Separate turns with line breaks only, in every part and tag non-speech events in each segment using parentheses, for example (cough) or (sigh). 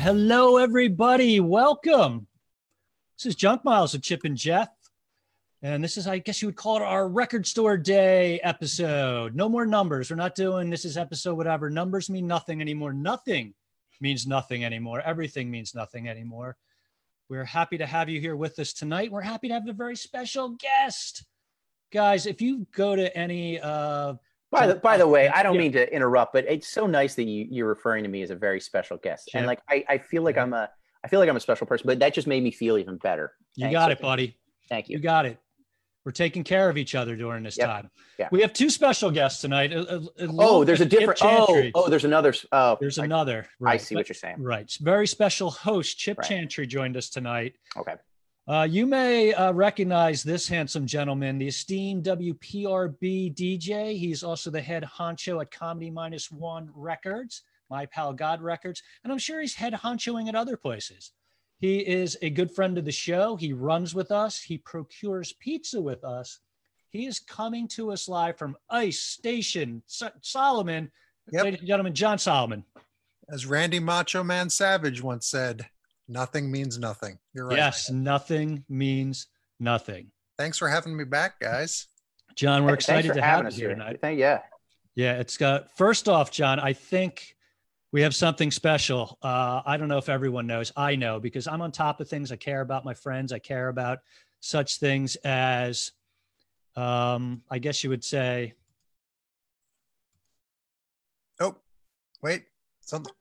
Hello, everybody. Welcome. This is Junk Miles with Chip and Jeff. And this is, I guess you would call it our record store day episode. No more numbers. We're not doing this is episode whatever. Numbers mean nothing anymore. Nothing means nothing anymore. Everything means nothing anymore. We're happy to have you here with us tonight. We're happy to have a very special guest. Guys, if you go to any uh
By the by the way, I don't
Yeah.
mean to interrupt, but it's so nice that you, you're referring to me as a very special guest.
Sure.
And like I, I feel like
Yeah.
I'm a I feel like I'm a special person, but that just made me feel even better.
You
Thanks.
got it, buddy.
Thank
You
you.
got it. We're taking care of each other during this
Yep.
time.
Yeah.
We have two special guests tonight. A- a- a
Oh, there's a different oh,
Chantry.
oh, there's another oh
There's
I,
another.
I
Right.
see what you're saying.
Right. Very special host, Chip
Right.
Chantry, joined us tonight.
Okay.
Uh, you may uh, recognize this handsome gentleman, the esteemed WPRB DJ. He's also the head honcho at Comedy Minus One Records, My Pal God Records, and I'm sure he's head honchoing at other places. He is a good friend of the show. He runs with us. He procures pizza with us. He is coming to us live from Ice Station So- Solomon.
Yep.
Ladies and gentlemen, John Solomon.
As Randy Macho Man Savage once said, nothing means nothing. You're right.
Yes, nothing means nothing.
Thanks for having me back, guys.
John, we're
Thanks
excited to have
us
you here
here.
tonight.
Thank, yeah.
Yeah, it's got first off, John, I think we have something special. Uh, I don't know if everyone knows. I know because I'm on top of things. I care about my friends. I care about such things as, um, I guess you would say,
Oh, wait. Something.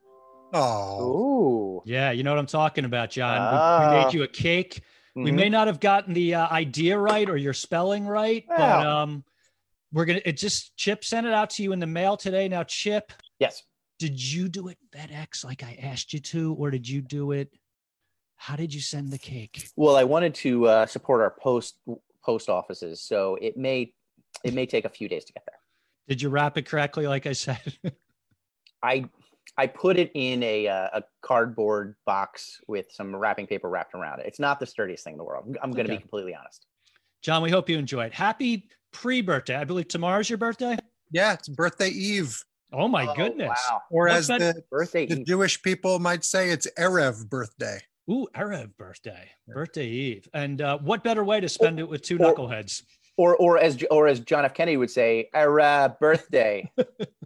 Oh,
yeah, you know what I'm talking about, John. We- we,
Ah.
made you a cake. We
Mhm.
may not have gotten the uh, idea right or your spelling right, but um, we're gonna. It just Chip sent it out to you in the mail today. Now, Chip,
Yes.
did you do it FedEx like I asked you to, or did you do it? How did you send the cake?
Well, I wanted to uh, support our post post offices, so it may it may take a few days to get there.
Did you wrap it correctly, like I said? (laughs)
I I put it in a uh, a cardboard box with some wrapping paper wrapped around it. It's not the sturdiest thing in the world. I'm- I'm going to
Okay.
be completely honest.
John, we hope you enjoy it. Happy pre-birthday. I believe tomorrow's your birthday.
yeah, it's birthday eve.
Oh my
Oh,
goodness.
Wow.
Or
What's
as the,
Birthday
the
Eve.
Jewish people might say, it's Erev birthday.
Ooh, Erev birthday, birthday eve. And uh, what better way to spend it with two
or-
knuckleheads?
or or as or as John F. Kennedy would say, "Era birthday." (laughs)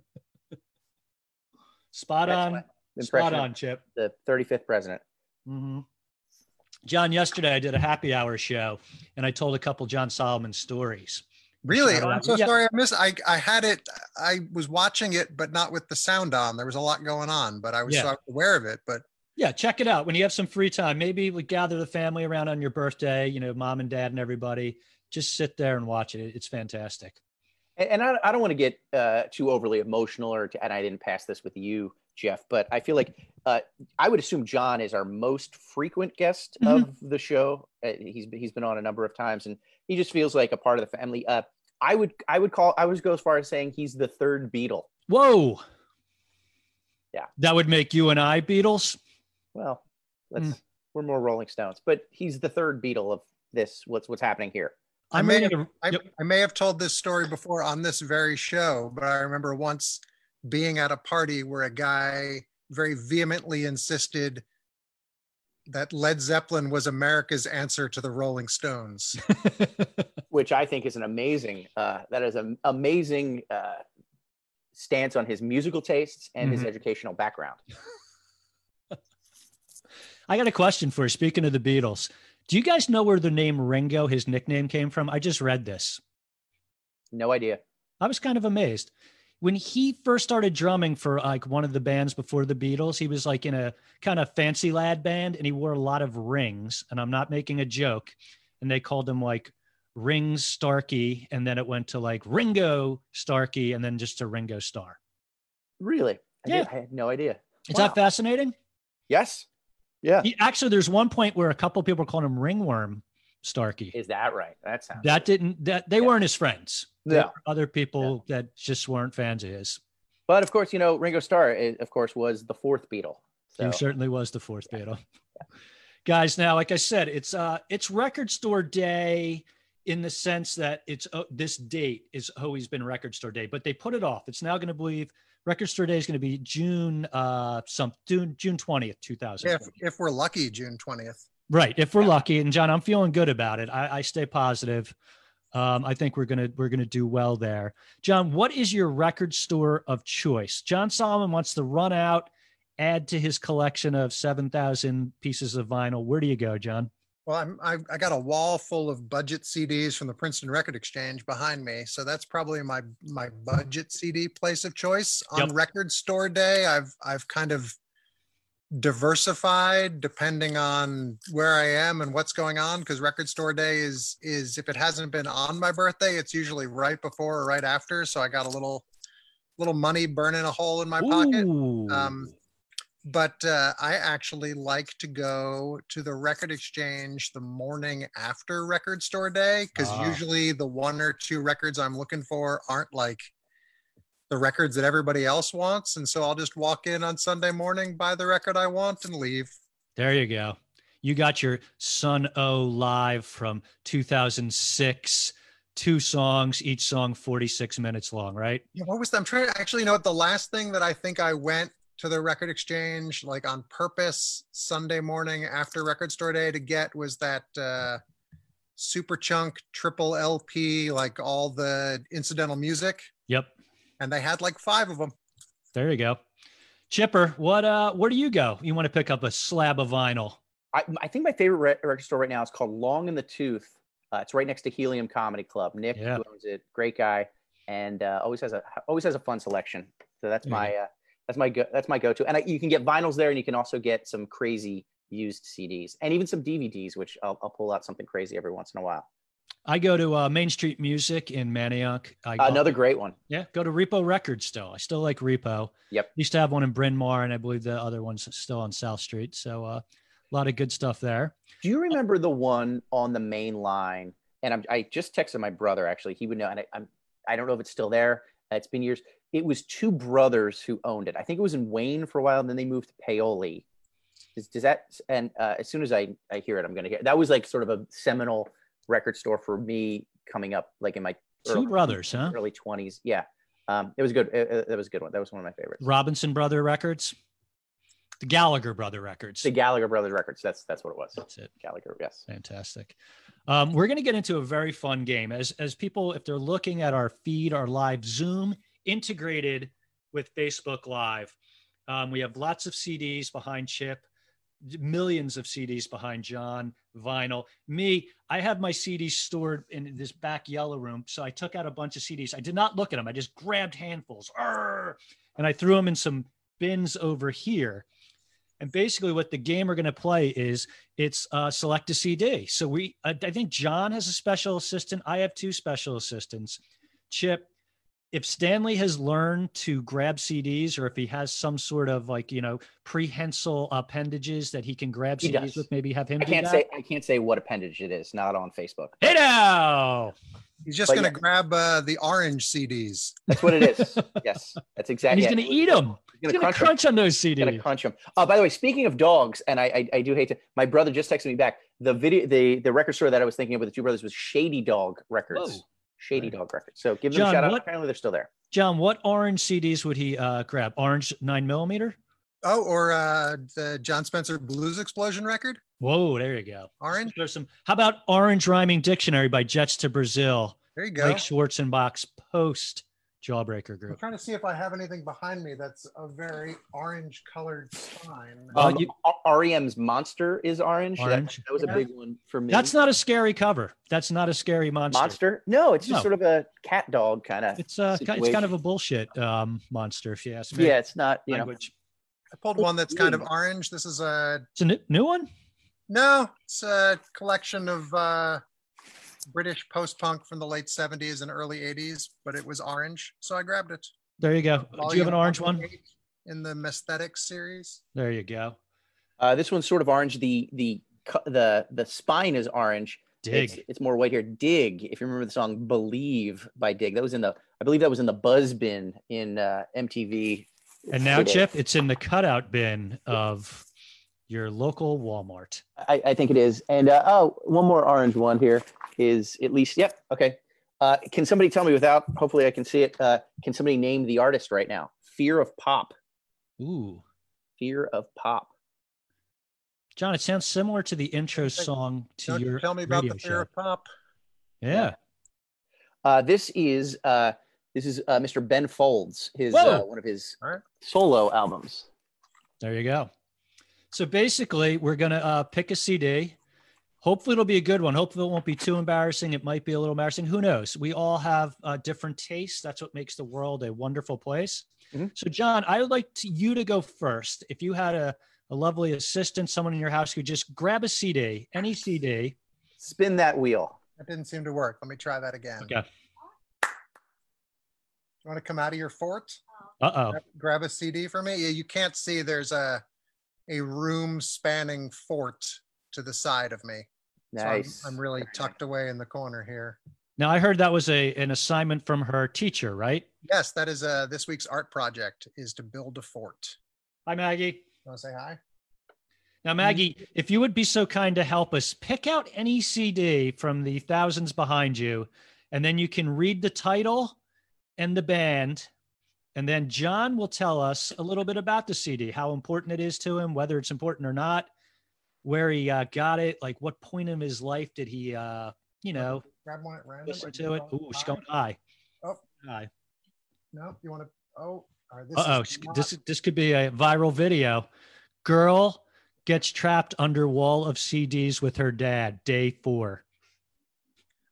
Spot
That's
on. Spot on, Chip.
The 35th president.
hmm John, yesterday I did a happy hour show and I told a couple John Solomon stories.
Really? I'm
out.
so
Yeah.
sorry I missed. I I had it. I was watching it, but not with the sound on. There was a lot going on, but I was
Yeah.
so aware of it. But
Yeah, check it out when you have some free time. Maybe we gather the family around on your birthday, you know, mom and dad and everybody. Just sit there and watch it. It's fantastic.
And, I, I don't want to get uh, too overly emotional, or to, and I didn't pass this with you, Jeff, but I feel like uh, I would assume John is our most frequent guest
Mhm.
of the show. Uh, he's he's been on a number of times, and he just feels like a part of the family. Uh, I would I would call I would go as far as saying he's the third Beatle.
Whoa.
Yeah.
That would make you and I Beatles.
Well, let's
Mm.
we're more Rolling Stones, but he's the third Beatle of this. What's what's happening here?
I may
ready to.
I,
Yep.
I may have told this story before on this very show, but I remember once being at a party where a guy very vehemently insisted that Led Zeppelin was America's answer to the Rolling Stones. (laughs)
which I think is an amazing. Uh, that is an amazing uh, stance on his musical tastes and his
Mhm.
educational background. (laughs)
I got a question for you. Speaking of the Beatles, do you guys know where the name Ringo, his nickname, came from? I just read this.
No idea.
I was kind of amazed. When he first started drumming for like one of the bands before the Beatles, he was like in a kind of fancy lad band and he wore a lot of rings. And I'm not making a joke. And they called him like Rings Starkey. And then it went to like Ringo Starkey and then just to Ringo Star.
Really? I,
Yeah.
did- I had no idea.
Is
Wow.
that fascinating?
Yes. Yeah.
He, actually, there's one point where a couple people are calling him Ringworm Starkey.
Is that right? That sounds.
That didn't, that they
Yeah.
weren't his friends. They
No.
were other people that just weren't fans of his.
But of course, you know, Ringo Starr, of course, was the fourth Beatle. So
He certainly was the fourth Beatle. Guys, now, like I said, it's uh it's record store day in the sense that it's uh, this date is always been record store day, but they put it off. It's now going to believe Record Store Day is going to be June uh some June June twentieth, two thousand.
If if we're lucky, June twentieth.
Right, if we're lucky, and John, I'm feeling good about it. I, I stay positive. Um, I think we're gonna we're gonna do well there. John, what is your record store of choice? John Solomon wants to run out, add to his collection of seven thousand pieces of vinyl. Where do you go, John?
Well, I'm, I, I got a wall full of budget CDs from the Princeton Record Exchange behind me, so that's probably my my budget CD place of choice. On
Yep.
Record Store Day, I've I've kind of diversified depending on where I am and what's going on. Because Record Store Day is is if it hasn't been on my birthday, it's usually right before or right after. So I got a little little money burning a hole in my pocket. Um, but uh, I actually like to go to the record exchange the morning after record store day because
Ah.
usually the one or two records I'm looking for aren't like the records that everybody else wants. And so I'll just walk in on Sunday morning, buy the record I want, and leave.
There you go. You got your Sun O live from 2006, two songs, each song 46 minutes long, right?
Yeah, what was that? I'm trying to actually you know what the last thing that I think I went to the record exchange like on purpose Sunday morning after record store day to get was that uh Superchunk triple LP, like all the incidental music.
Yep.
And they had like five of them.
There you go. Chipper, what uh where do you go? You want to pick up a slab of vinyl?
I, I think my favorite re- record store right now is called Long in the Tooth. Uh, it's right next to Helium Comedy Club. Nick
Yeah.
who owns it, great guy, and uh, always has a always has a fun selection. So that's
There
my uh, that's my go that's my go to. And I, you can get vinyls there, and you can also get some crazy used CDs and even some DVDs, which I'll, I'll pull out something crazy every once in a while.
I go to uh, Main Street Music in Manayunk. I go,
Another great one.
yeah, go to Repo Records still. I still like Repo.
Yep.
Used to have one in Bryn Mawr, and I believe the other one's still on South Street. So uh, a lot of good stuff there.
Do you remember the one on the main line? And I'm, I just texted my brother. Actually, he would know. And I, I'm I don't know if it's still there. It's been years. It was two brothers who owned it. I think it was in Wayne for a while, and then they moved to Paoli. Does, does that? And uh, as soon as I I hear it, I'm gonna hear. That was like sort of a seminal record store for me coming up, like in my
Two
early-
brothers, huh?
early 20s. Yeah, um, it was good. It, it- that was a good one. That was one of my favorites.
Robinson Brother Records, the Gallagher Brother Records.
The Gallagher Brothers records. That's that's what it was.
That's it.
Gallagher. Yes.
Fantastic. Um, we're going to get into a very fun game as as people, if they're looking at our feed, our live Zoom integrated with Facebook Live. Um, we have lots of CDs behind Chip, millions of CDs behind John, vinyl. Me, I have my CDs stored in this back yellow room. So I took out a bunch of CDs. I did not look at them. I just grabbed handfuls Arr! and I threw them in some bins over here. And basically, what the game we're going to play is it's uh, select a CD. So we, I, I think John has a special assistant. I have two special assistants. Chip, if Stanley has learned to grab CDs, or if he has some sort of like you know prehensile appendages that he can grab
He
CDs
does.
with, maybe have him.
I
do
can't
that.
say I can't say what appendage it is. Not on Facebook.
Hey now!
He's just going to
yeah.
grab uh, the orange CDs.
That's what it is. (laughs) yes, that's
And
exactly.
he's going to eat them.
He's
He's
gonna
going to
crunch 'em.
crunch on those CDs.
Gonna
CDs.
crunch them. Uh, by the way, speaking of dogs, and I, I I do hate to. My brother just texted me back. The video, the the record store that I was thinking of with the two brothers was Shady Dog Records.
Whoa.
Shady
Right.
Dog Records. So give them
John,
a shout out.
what-
Apparently they're still there.
John, what orange CDs would he uh, grab? Orange nine millimeter.
Oh, or uh, the Jon Spencer Blues Explosion record,
Whoa, there you go.
orange.
There's some. How about Orange Rhyming Dictionary by Jets to Brazil?
There you go.
Mike Schwarzenbach's post Jawbreaker group.
I'm trying to see if I have anything behind me that's a very orange colored spine.
Well,
Um,
you-
REM's Monster is orange. That-
Orange.
That, was a big one for me.
That's not a scary cover. That's not a scary monster.
Monster. No, it's just
No.
sort of a cat dog kind of.
It's uh, ki- it's kind of a bullshit um, monster, if you ask me.
Yeah, it's not. You know,
Language.
I pulled one that's kind of orange. This is a
It's a new, new one.
no, it's a collection of uh, British post punk from the late 70s and early 80s, but it was orange, so I grabbed it.
There you go. Do you have an orange one?
In the Messthetics series.
There you go.
uh, this one's sort of orange. The the the the spine is orange.
Dig.
It's, it's more white here. Dig. If you remember the song "Believe" by Dig, that was in the. I believe that was in the Buzz bin in uh, MTV.
And now,
heyday.
Chip, it's in the cutout bin of your local Walmart.
I, I think it is. And uh, oh, one more orange one here is at least. Yep. Okay. Uh, can somebody tell me without? Hopefully, I can see it. Uh, can somebody name the artist right now? Fear of Pop.
Ooh,
Fear of Pop.
John, it sounds similar to the intro song to
Don't
your
tell me about
radio
the fear
show.
of pop.
Yeah.
Uh, this is uh, this is uh, Mr. Ben Folds, his uh, one of his
All right.
solo albums.
There you go. So basically, we're gonna uh, pick a CD. Hopefully, it'll be a good one. Hopefully, it won't be too embarrassing. It might be a little embarrassing. Who knows? We all have uh, different tastes. That's what makes the world a wonderful place.
Mhm.
So, John, I would like to, you to go first. If you had a, a lovely assistant, someone in your house who could just grab a CD, any CD.
Spin that wheel.
That didn't seem to work. Let me try that again.
Okay.
You want to come out of your fort?
Uh oh.
Grab- Grab a CD for me. Yeah, you can't see. There's a a room spanning fort to the side of me. So I'm-
Nice.
I'm, really tucked away in the corner here.
Now, I heard that was a an assignment from her teacher, right?
Yes, that is uh, this week's art project is to build a fort.
Hi, Maggie.
Want to say hi?
Now, Maggie, if you would be so kind to help us pick out any CD from the thousands behind you, and then you can read the title and the band. And then John will tell us a little bit about the CD, how important it is to him, whether it's important or not, where he uh, got it, like what point in his life did he, uh, you know,
Grab one at random.
listen to it. Ooh, she's going high.
Oh.
High.
No, you want to? Oh, all right. This
oh,
not-
this this could be a viral video. Girl gets trapped under wall of CDs with her dad. Day four.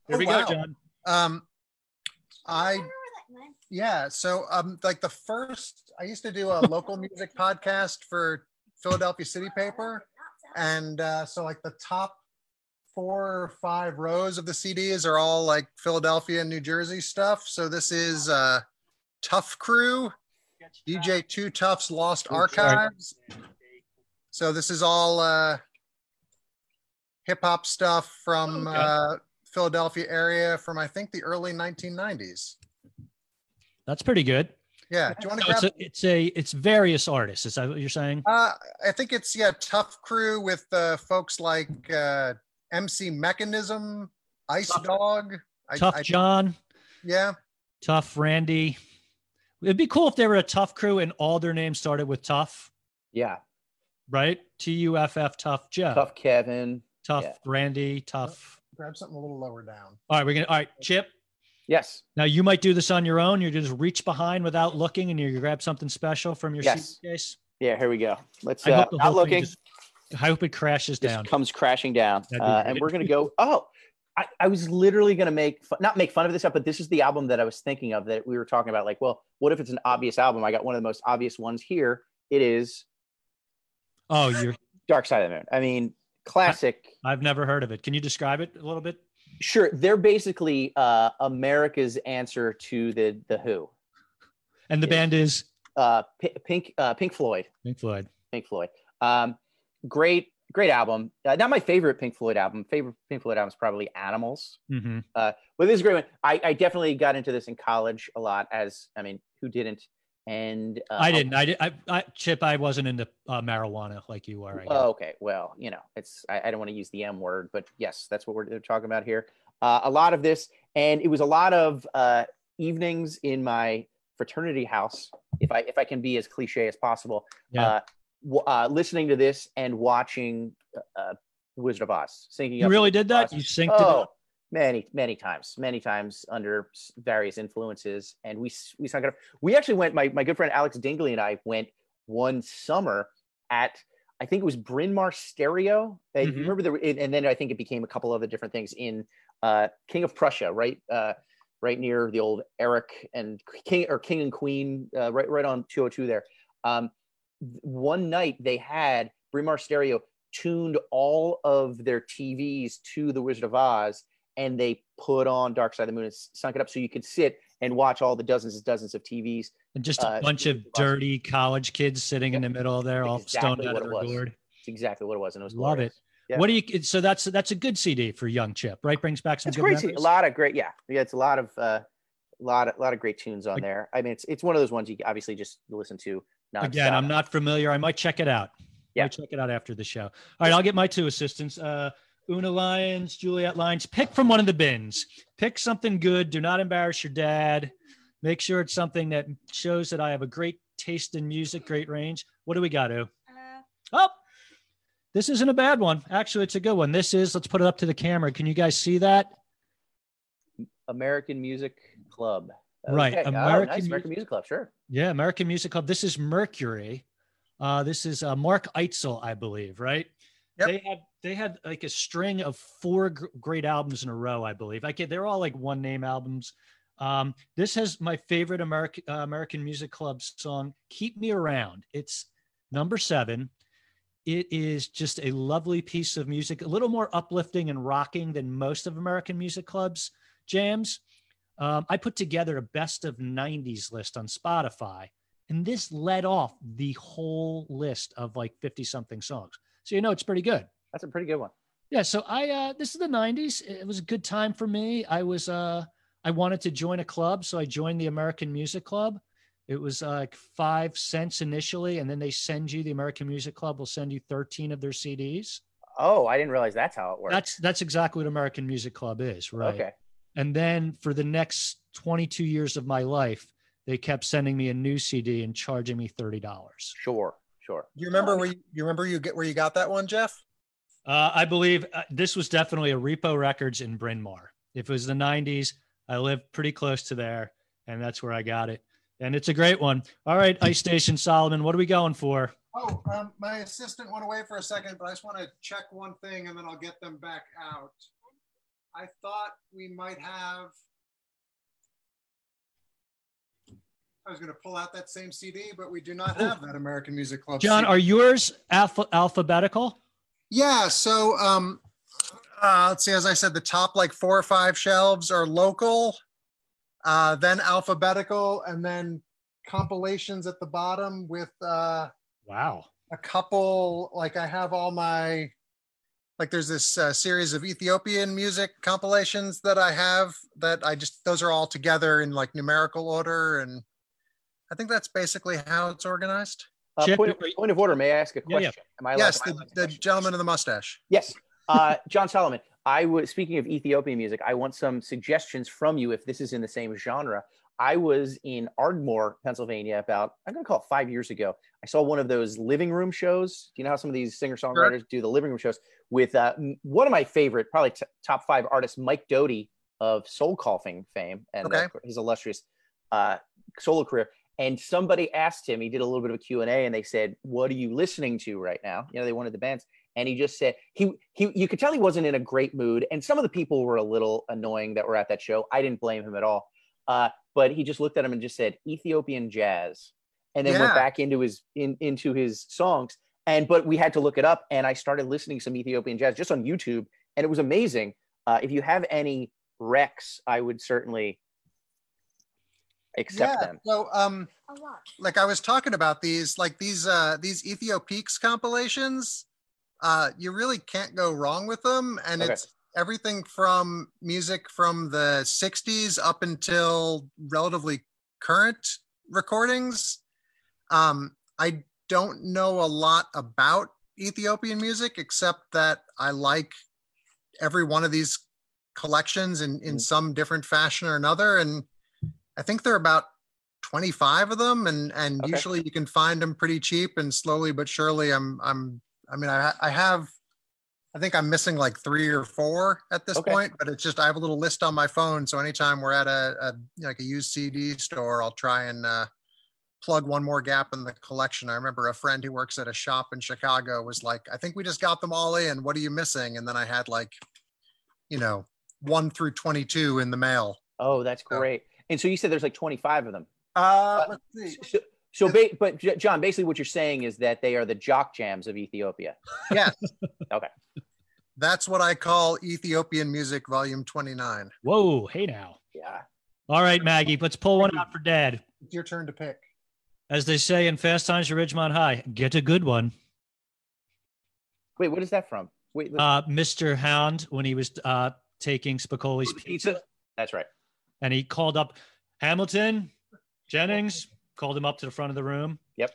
Here
Oh,
we
wow.
go, John.
Um, I
remember that one.
Yeah. So um, like the first, I used to do a local music (laughs) podcast for Philadelphia City Paper, and uh, so like the top four or five rows of the CDs are all like Philadelphia and New Jersey stuff. So this is uh, Tuff Crew, DJ Too Tuff's Lost. Archives. So this is all uh, hip hop stuff from uh, Philadelphia area from I think the early 1990s.
That's pretty good.
Yeah, do you want to
So it's
grab?
a, it's a it's various artists. Is that what you're saying?
Uh, I think it's yeah, Tuff Crew with uh, folks like uh, MC Mechanism, Ice
Tough-
Dog.
Tough
I-
John,
yeah,
Tough Randy. It'd be cool if they were a tough crew and all their names started with tough,
Yeah.
right? T U F F tough Jeff.
Tough Kevin.
Tough
yeah.
Randy, tough.
grab something a little lower down.
All right, we're gonna all right, Chip.
Yes.
Now you might do this on your own. You just reach behind without looking, and you grab something special from your
Yes.
CD case.
Yeah. Here we go. Let's.
I
Uh, not looking.
just- I hope it crashes
Just
down.
comes crashing down, uh, and we're gonna go. Oh, I, I was literally gonna make fun, not make fun of this stuff, but this is the album that I was thinking of that we were talking about. Like, well, what if it's an obvious album? I got one of the most obvious ones here. It is
Oh, you're.
Dark Side of the Moon. I mean, classic.
I've never heard of it. Can you describe it a little bit?
Sure, they're basically uh, America's answer to the the Who.
And the
Yeah.
band is
Uh, P- Pink uh, Pink Floyd.
Pink Floyd.
Pink Floyd. Um, great, great album. Uh, not my favorite Pink Floyd album. Favorite Pink Floyd album is probably Animals.
hmm
But this is a great one. I, I definitely got into this in college a lot. As I mean, who didn't? And uh,
I didn't. I did. I, I Chip. I wasn't into uh, marijuana like you are.
Oh, okay. Well, you know, it's I, I don't want to use the M word, but yes, that's what we're talking about here. Uh, a lot of this, and it was a lot of uh, evenings in my fraternity house, if I if I can be as cliche as possible.
Yeah.
Uh, w- uh, listening to this and watching uh, Wizard of Oz, singing.
you really did that.
Oz.
You synced it
Oh,
up.
Many, many times, many times under various influences, and we we sung it up. We actually went. My my good friend Alex Dingley and I went one summer at I think it was Bryn Mawr Stereo. And
Mhm.
You remember the and and then I think it became a couple other different things in uh, King of Prussia, right? Uh, right near the old Eric and King or King and Queen, uh, right right on 202 there. Um, one night they had Bryn Mawr Stereo tuned all of their TVs to the Wizard of Oz, and they put on Dark Side of the Moon and sunk it up so you could sit and watch all the dozens and dozens of TVs.
And just a
uh,
bunch of
was awesome.
dirty college kids sitting in the middle there, all
Exactly
stoned out of their gourd.
It's exactly what it was, and it was
Love
glorious.
it.
Yeah.
What do you? So that's that's a good CD for young Chip, right? Brings back some
It's
good
great. A lot of great, yeah, yeah. It's a lot of, uh, a lot of, lot of great tunes on
Like-
there. I mean, it's it's one of those ones you obviously just listen to.
Again. I'm not familiar. I might check it out.
Yeah.
Check it out after the show. All right, I'll get my two assistants. Uh, Una Lyons, Juliet Lyons. Pick from one of the bins. Pick something good. Do not embarrass your dad. Make sure it's something that shows that I have a great taste in music, great range. What do we got, to?
Uh,
Oh, this isn't a bad one. Actually, it's a good one. This is, let's put it up to the camera. Can you guys see that?
American Music Club.
Right,
Okay. Oh,
American
nice. American Music Club. Sure.
Yeah, American Music Club. This is Mercury. Uh, this is uh, Mark Eitzel, I believe, right?
Yep.
They had they had like a string of four gr- great albums in a row, I believe. I get they're all like one name albums. Um, this has my favorite American uh, American Music Club song, "Keep Me Around." It's number seven. It is just a lovely piece of music, a little more uplifting and rocking than most of American Music Club's jams. Um, I put together a best of 90s list on Spotify, and this led off the whole list of like 50 something songs. So, you know, it's pretty good.
That's a pretty good one.
Yeah. So, I, uh, this is the 90s. It was a good time for me. I was, uh, I wanted to join a club. So I joined the American Music Club. It was uh, like five cents initially, and then they send you, the American Music Club will send you 13 of their CDs.
Oh, I didn't realize that's how it works.
That's, that's exactly what American Music Club is. Right.
Okay.
And then for the next 22 years of my life, they kept sending me a new CD and charging me $30.
Sure. Sure.
You remember where you, you remember you get where you got that one, Jeff?
Uh, I believe uh, this was definitely a Repo Records in Bryn Mawr. If it was the 90s, I lived pretty close to there, and that's where I got it. And it's a great one. All right, Ice Station Solomon, what are we going for?
Oh, um, my assistant went away for a second, but I just want to check one thing and then I'll get them back out. I thought we might have. I was going to pull out that same CD, but we do not have that American Music Club.
John,
CD.
are yours alpha- alphabetical?
Yeah. So, um, uh, let's see. As I said, the top like four or five shelves are local, uh, then alphabetical, and then compilations at the bottom with uh,
Wow.
a couple. Like I have all my, like there's this uh, series of Ethiopian music compilations that I have that I just those are all together in like numerical order, and I think that's basically how it's organized.
Uh,
Chip,
point,
are you-
point of order. May I ask a
Yeah, yeah.
question? Am I
yes,
am
the, the gentleman in the mustache.
Yes. Uh, John Solomon, I was speaking of Ethiopian music. I want some suggestions from you if this is in the same genre. I was in Ardmore, Pennsylvania, about I'm going to call it five years ago. I saw one of those living room shows. Do you know how some of these singer songwriters do the living room shows with uh, one of my favorite, probably t- top five artists, Mike Doughty of Soul Coughing fame and uh,
Okay.
his illustrious uh, solo career. And somebody asked him, he did a little bit of a Q&A and they said, what are you listening to right now? You know, they wanted the bands. And he just said he he you could tell he wasn't in a great mood. And some of the people were a little annoying that were at that show. I didn't blame him at all. Uh, but he just looked at him and just said ethiopian jazz. And then went back into his in, into his songs. And but we had to look it up and i started listening to some ethiopian jazz just on youtube and it was amazing. Uh, if you have any recs i would certainly accept them
So, um, like I was talking about these, like these, uh, these Éthiopiques compilations, uh, you really can't go wrong with them. And
Okay.
it's everything from music from the 60s up until relatively current recordings. Um, I don't know a lot about Ethiopian music except that I like every one of these collections in, in
Mhm.
some different fashion or another. And I think there are about 25 of them and and
Okay.
usually you can find them pretty cheap and slowly but surely I'm I'm I mean I I have I think I'm missing like three or four at this
Okay.
point, but it's just I have a little list on my phone. So anytime we're at a, a like a used CD store, I'll try and uh, plug one more gap in the collection. I remember a friend who works at a shop in Chicago was like, "I think we just got them all in. What are you missing?" And then I had like, you know, one through twenty-two in the mail.
oh that's great and so you said there's like 25 of them
Uh, let's see.
So, so ba- but J- John, basically what you're saying is that they are the jock jams of Ethiopia.
Yes. (laughs)
Okay.
That's what I call Ethiopian Music Volume 29.
Whoa. Hey now.
Yeah.
All right, Maggie, let's pull one out for dad.
It's your turn to pick.
As they say in Fast Times at Ridgemont High, get a good one.
Wait, what is that from? Wait,
Uh, Mr. Hand, when he was uh, taking Spicoli's pizza,
That's right.
And he called up Hamilton, Jennings, called him up to the front of the room.
Yep.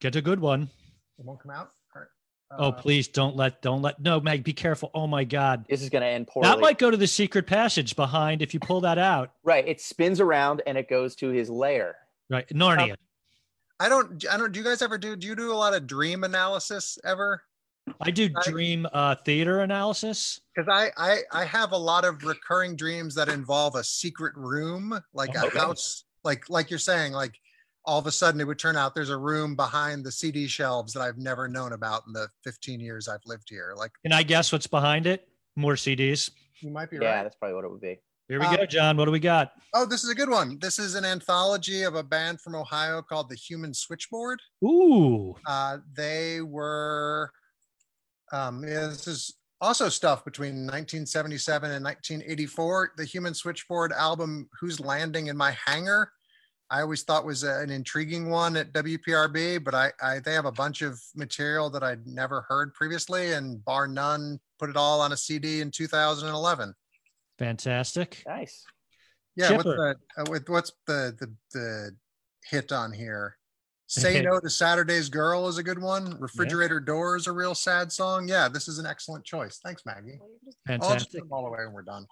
Get a good one.
It won't come out. All right.
Oh,
Uh,
please don't let, don't let, no, Meg, be careful. Oh my God.
This is going to end poorly.
That might go to the secret passage behind if you pull that out. (laughs)
right. It spins around and it goes to his lair.
Right. Narnia.
I don't. I don't. Do you guys ever do? Do you do a lot of dream analysis ever?
I do
I-
dream uh, theater analysis.
Because I, I I have a lot of recurring dreams that involve a secret room, like a
Okay.
house, like like you're saying, like all of a sudden it would turn out there's a room behind the CD shelves that I've never known about in the 15 years I've lived here. Like
Can I guess what's behind it? More CDs.
you might be
Yeah,
right.
Yeah, that's probably what it would be.
Here we
Um,
go, John. What do we got?
Oh, this is a good one. This is an anthology of a band from Ohio called the Human Switchboard.
Ooh,
Uh, they were, um, yeah, this is also stuff between 1977 and 1984. The Human Switchboard album, Who's Landing in My Hangar, I always thought was a- an intriguing one at WPRB, but I, I they have a bunch of material that I'd never heard previously, and bar none, put it all on a CD in 2011.
fantastic.
Nice.
Yeah, what's the, uh, with what's the, the the hit on here? Say (laughs) no to Saturday's Girl is a good one. Refrigerator Door is a real sad song. Yeah, this is an excellent choice. Thanks, Maggie. Fantastic. I'll just put them all away when we're done.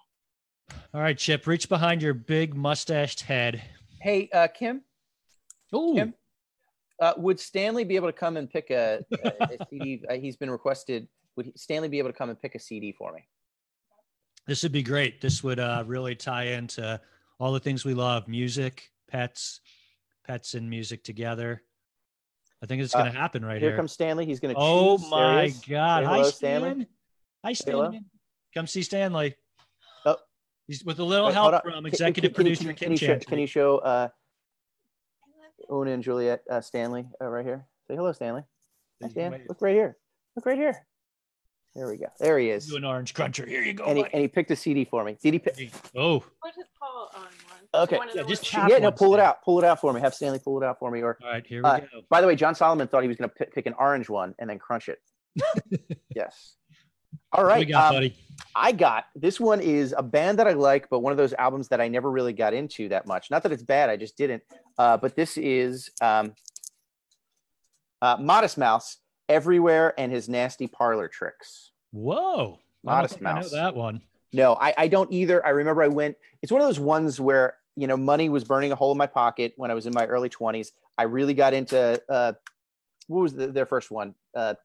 All right, Chip, reach behind your big mustached head.
Hey, uh, Kim,
Ooh,
Kim? uh, would Stanley be able to come and pick a, a, a CD? (laughs) Uh, he's been requested. Would Stanley be able to come and pick a CD for me?
this would be great. This would uh, really tie into all the things we love music, pets, pets and music together. I think it's
Uh,
going to happen right
Here
here.
comes Stanley. He's going to.
oh
choose. There he
my
is.
God.
Say
Hi,
hello,
Stan.
Stanley.
Hi,
Stanley. hello.
Come see Stanley.
Oh.
He's with a little
Wait,
help
on.
from
Can-
executive
can- can you-
producer
can,
Kim
you show, can you show uh, Una and Juliet uh, Stanley uh, right here? Say hello, Stanley. Hi, Stan. Look right here. Look right here. There we go. There he is.
do an orange cruncher. Here you go.
And he,
buddy.
and he picked a CD for me. Did he pick?
oh,
Put his paw on one.
Okay.
Yeah, just
ones-
Yeah, no,
one,
pull it out. Pull it out for me. Have Stanley pull it out for me. Or,
all right. Here we
Uh,
go.
by the way, John Solomon thought he was going to pick an orange one and then crunch it. (laughs) yes. All right.
What we got,
um,
buddy?
I got this one is a band that I like, but one of those albums that I never really got into that much. Not that it's bad, I just didn't. Uh, but this is um, uh, Modest Mouse, Everywhere, and his nasty parlor tricks.
Whoa. I don't
Modest
think I know
Mouse.
that one.
No, I, I don't either. I remember I went. It's one of those ones where you know money was burning a hole in my pocket when I was in my early twenties. I really got into uh, what was the, their first one? Uh,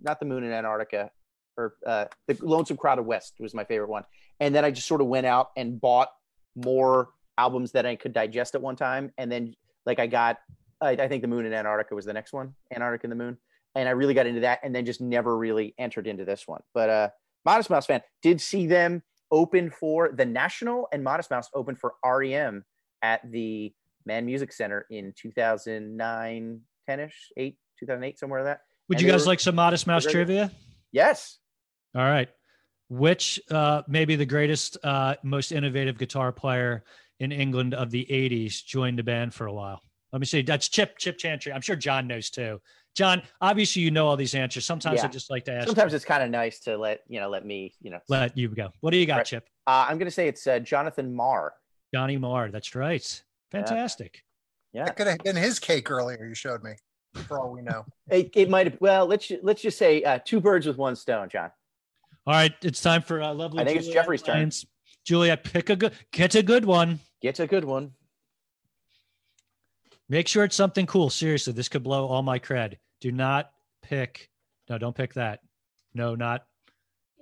not the Moon in Antarctica, or uh, the Lonesome Crowded West was my favorite one. And then I just sort of went out and bought more albums that I could digest at one time. And then like I got, I, I think the Moon in Antarctica was the next one, Antarctica and the Moon. And I really got into that, and then just never really entered into this one. But uh, Modest Mouse fan did see them open for the National, and Modest Mouse open for REM at the Mann Music Center in 2009, 10ish, 8, 2008, somewhere like that.
Would
And
you guys
were-
like some Modest Mouse trivia?
Yes.
All right. Which uh, maybe the greatest, uh, most innovative guitar player in England of the 80s joined the band for a while? Let me see. That's Chip Chip Chantry. I'm sure John knows too. John, obviously you know all these answers. Sometimes I just like to ask.
Sometimes it's kind of nice to let you know, let me, you know.
let you go. What do you got,
Right.
Chip?
Uh, I'm gonna say it's uh, Jonathan Marr.
Johnny Marr. That's right. Fantastic.
Yeah,
That could have been his cake earlier. You showed me, for all we know. (laughs)
it, it might have. Well, let's let's just say uh, two birds with one stone, John.
All right. It's time for uh, lovely.
I think it's
Juliet
Jeffrey's turn.
Lyons. Juliet, pick a good, get a good one.
Get a good one.
Make sure it's something cool. Seriously, this could blow all my cred. Do not pick. No, don't pick that. No, not.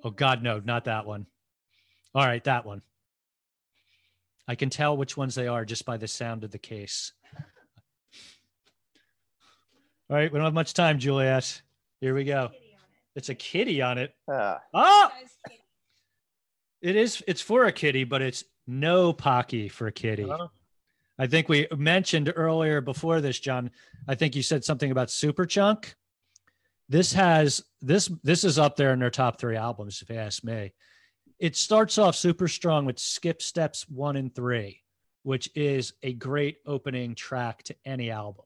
Oh God, no, not that one. All right, that one. I can tell which ones they are just by the sound of the case. All right, we don't have much time, Juliet. Here we go. It's a kitty on it.
Uh,
Ah, it is. It's for a kitty, but it's no pocky for a kitty.
Oh.
I think we mentioned earlier before this, John. I think you said something about Superchunk. This has this this is up there in their top three albums, if you ask me. It starts off super strong with Skip Steps one and three, which is a great opening track to any album.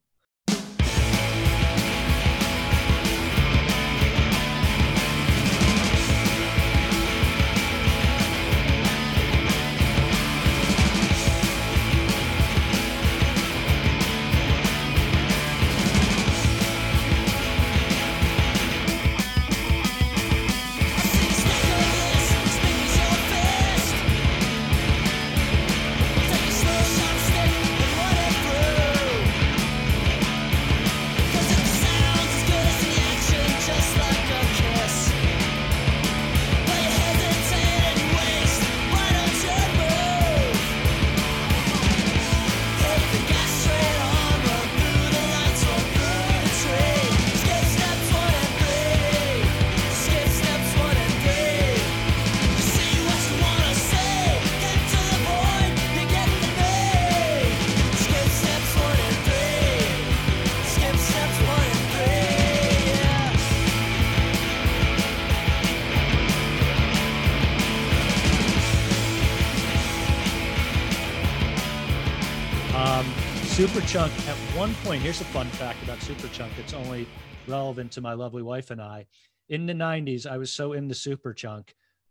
Superchunk at one point. Here's a fun fact about Superchunk that's only relevant to my lovely wife and I. In the 90s, I was so in into Superchunk.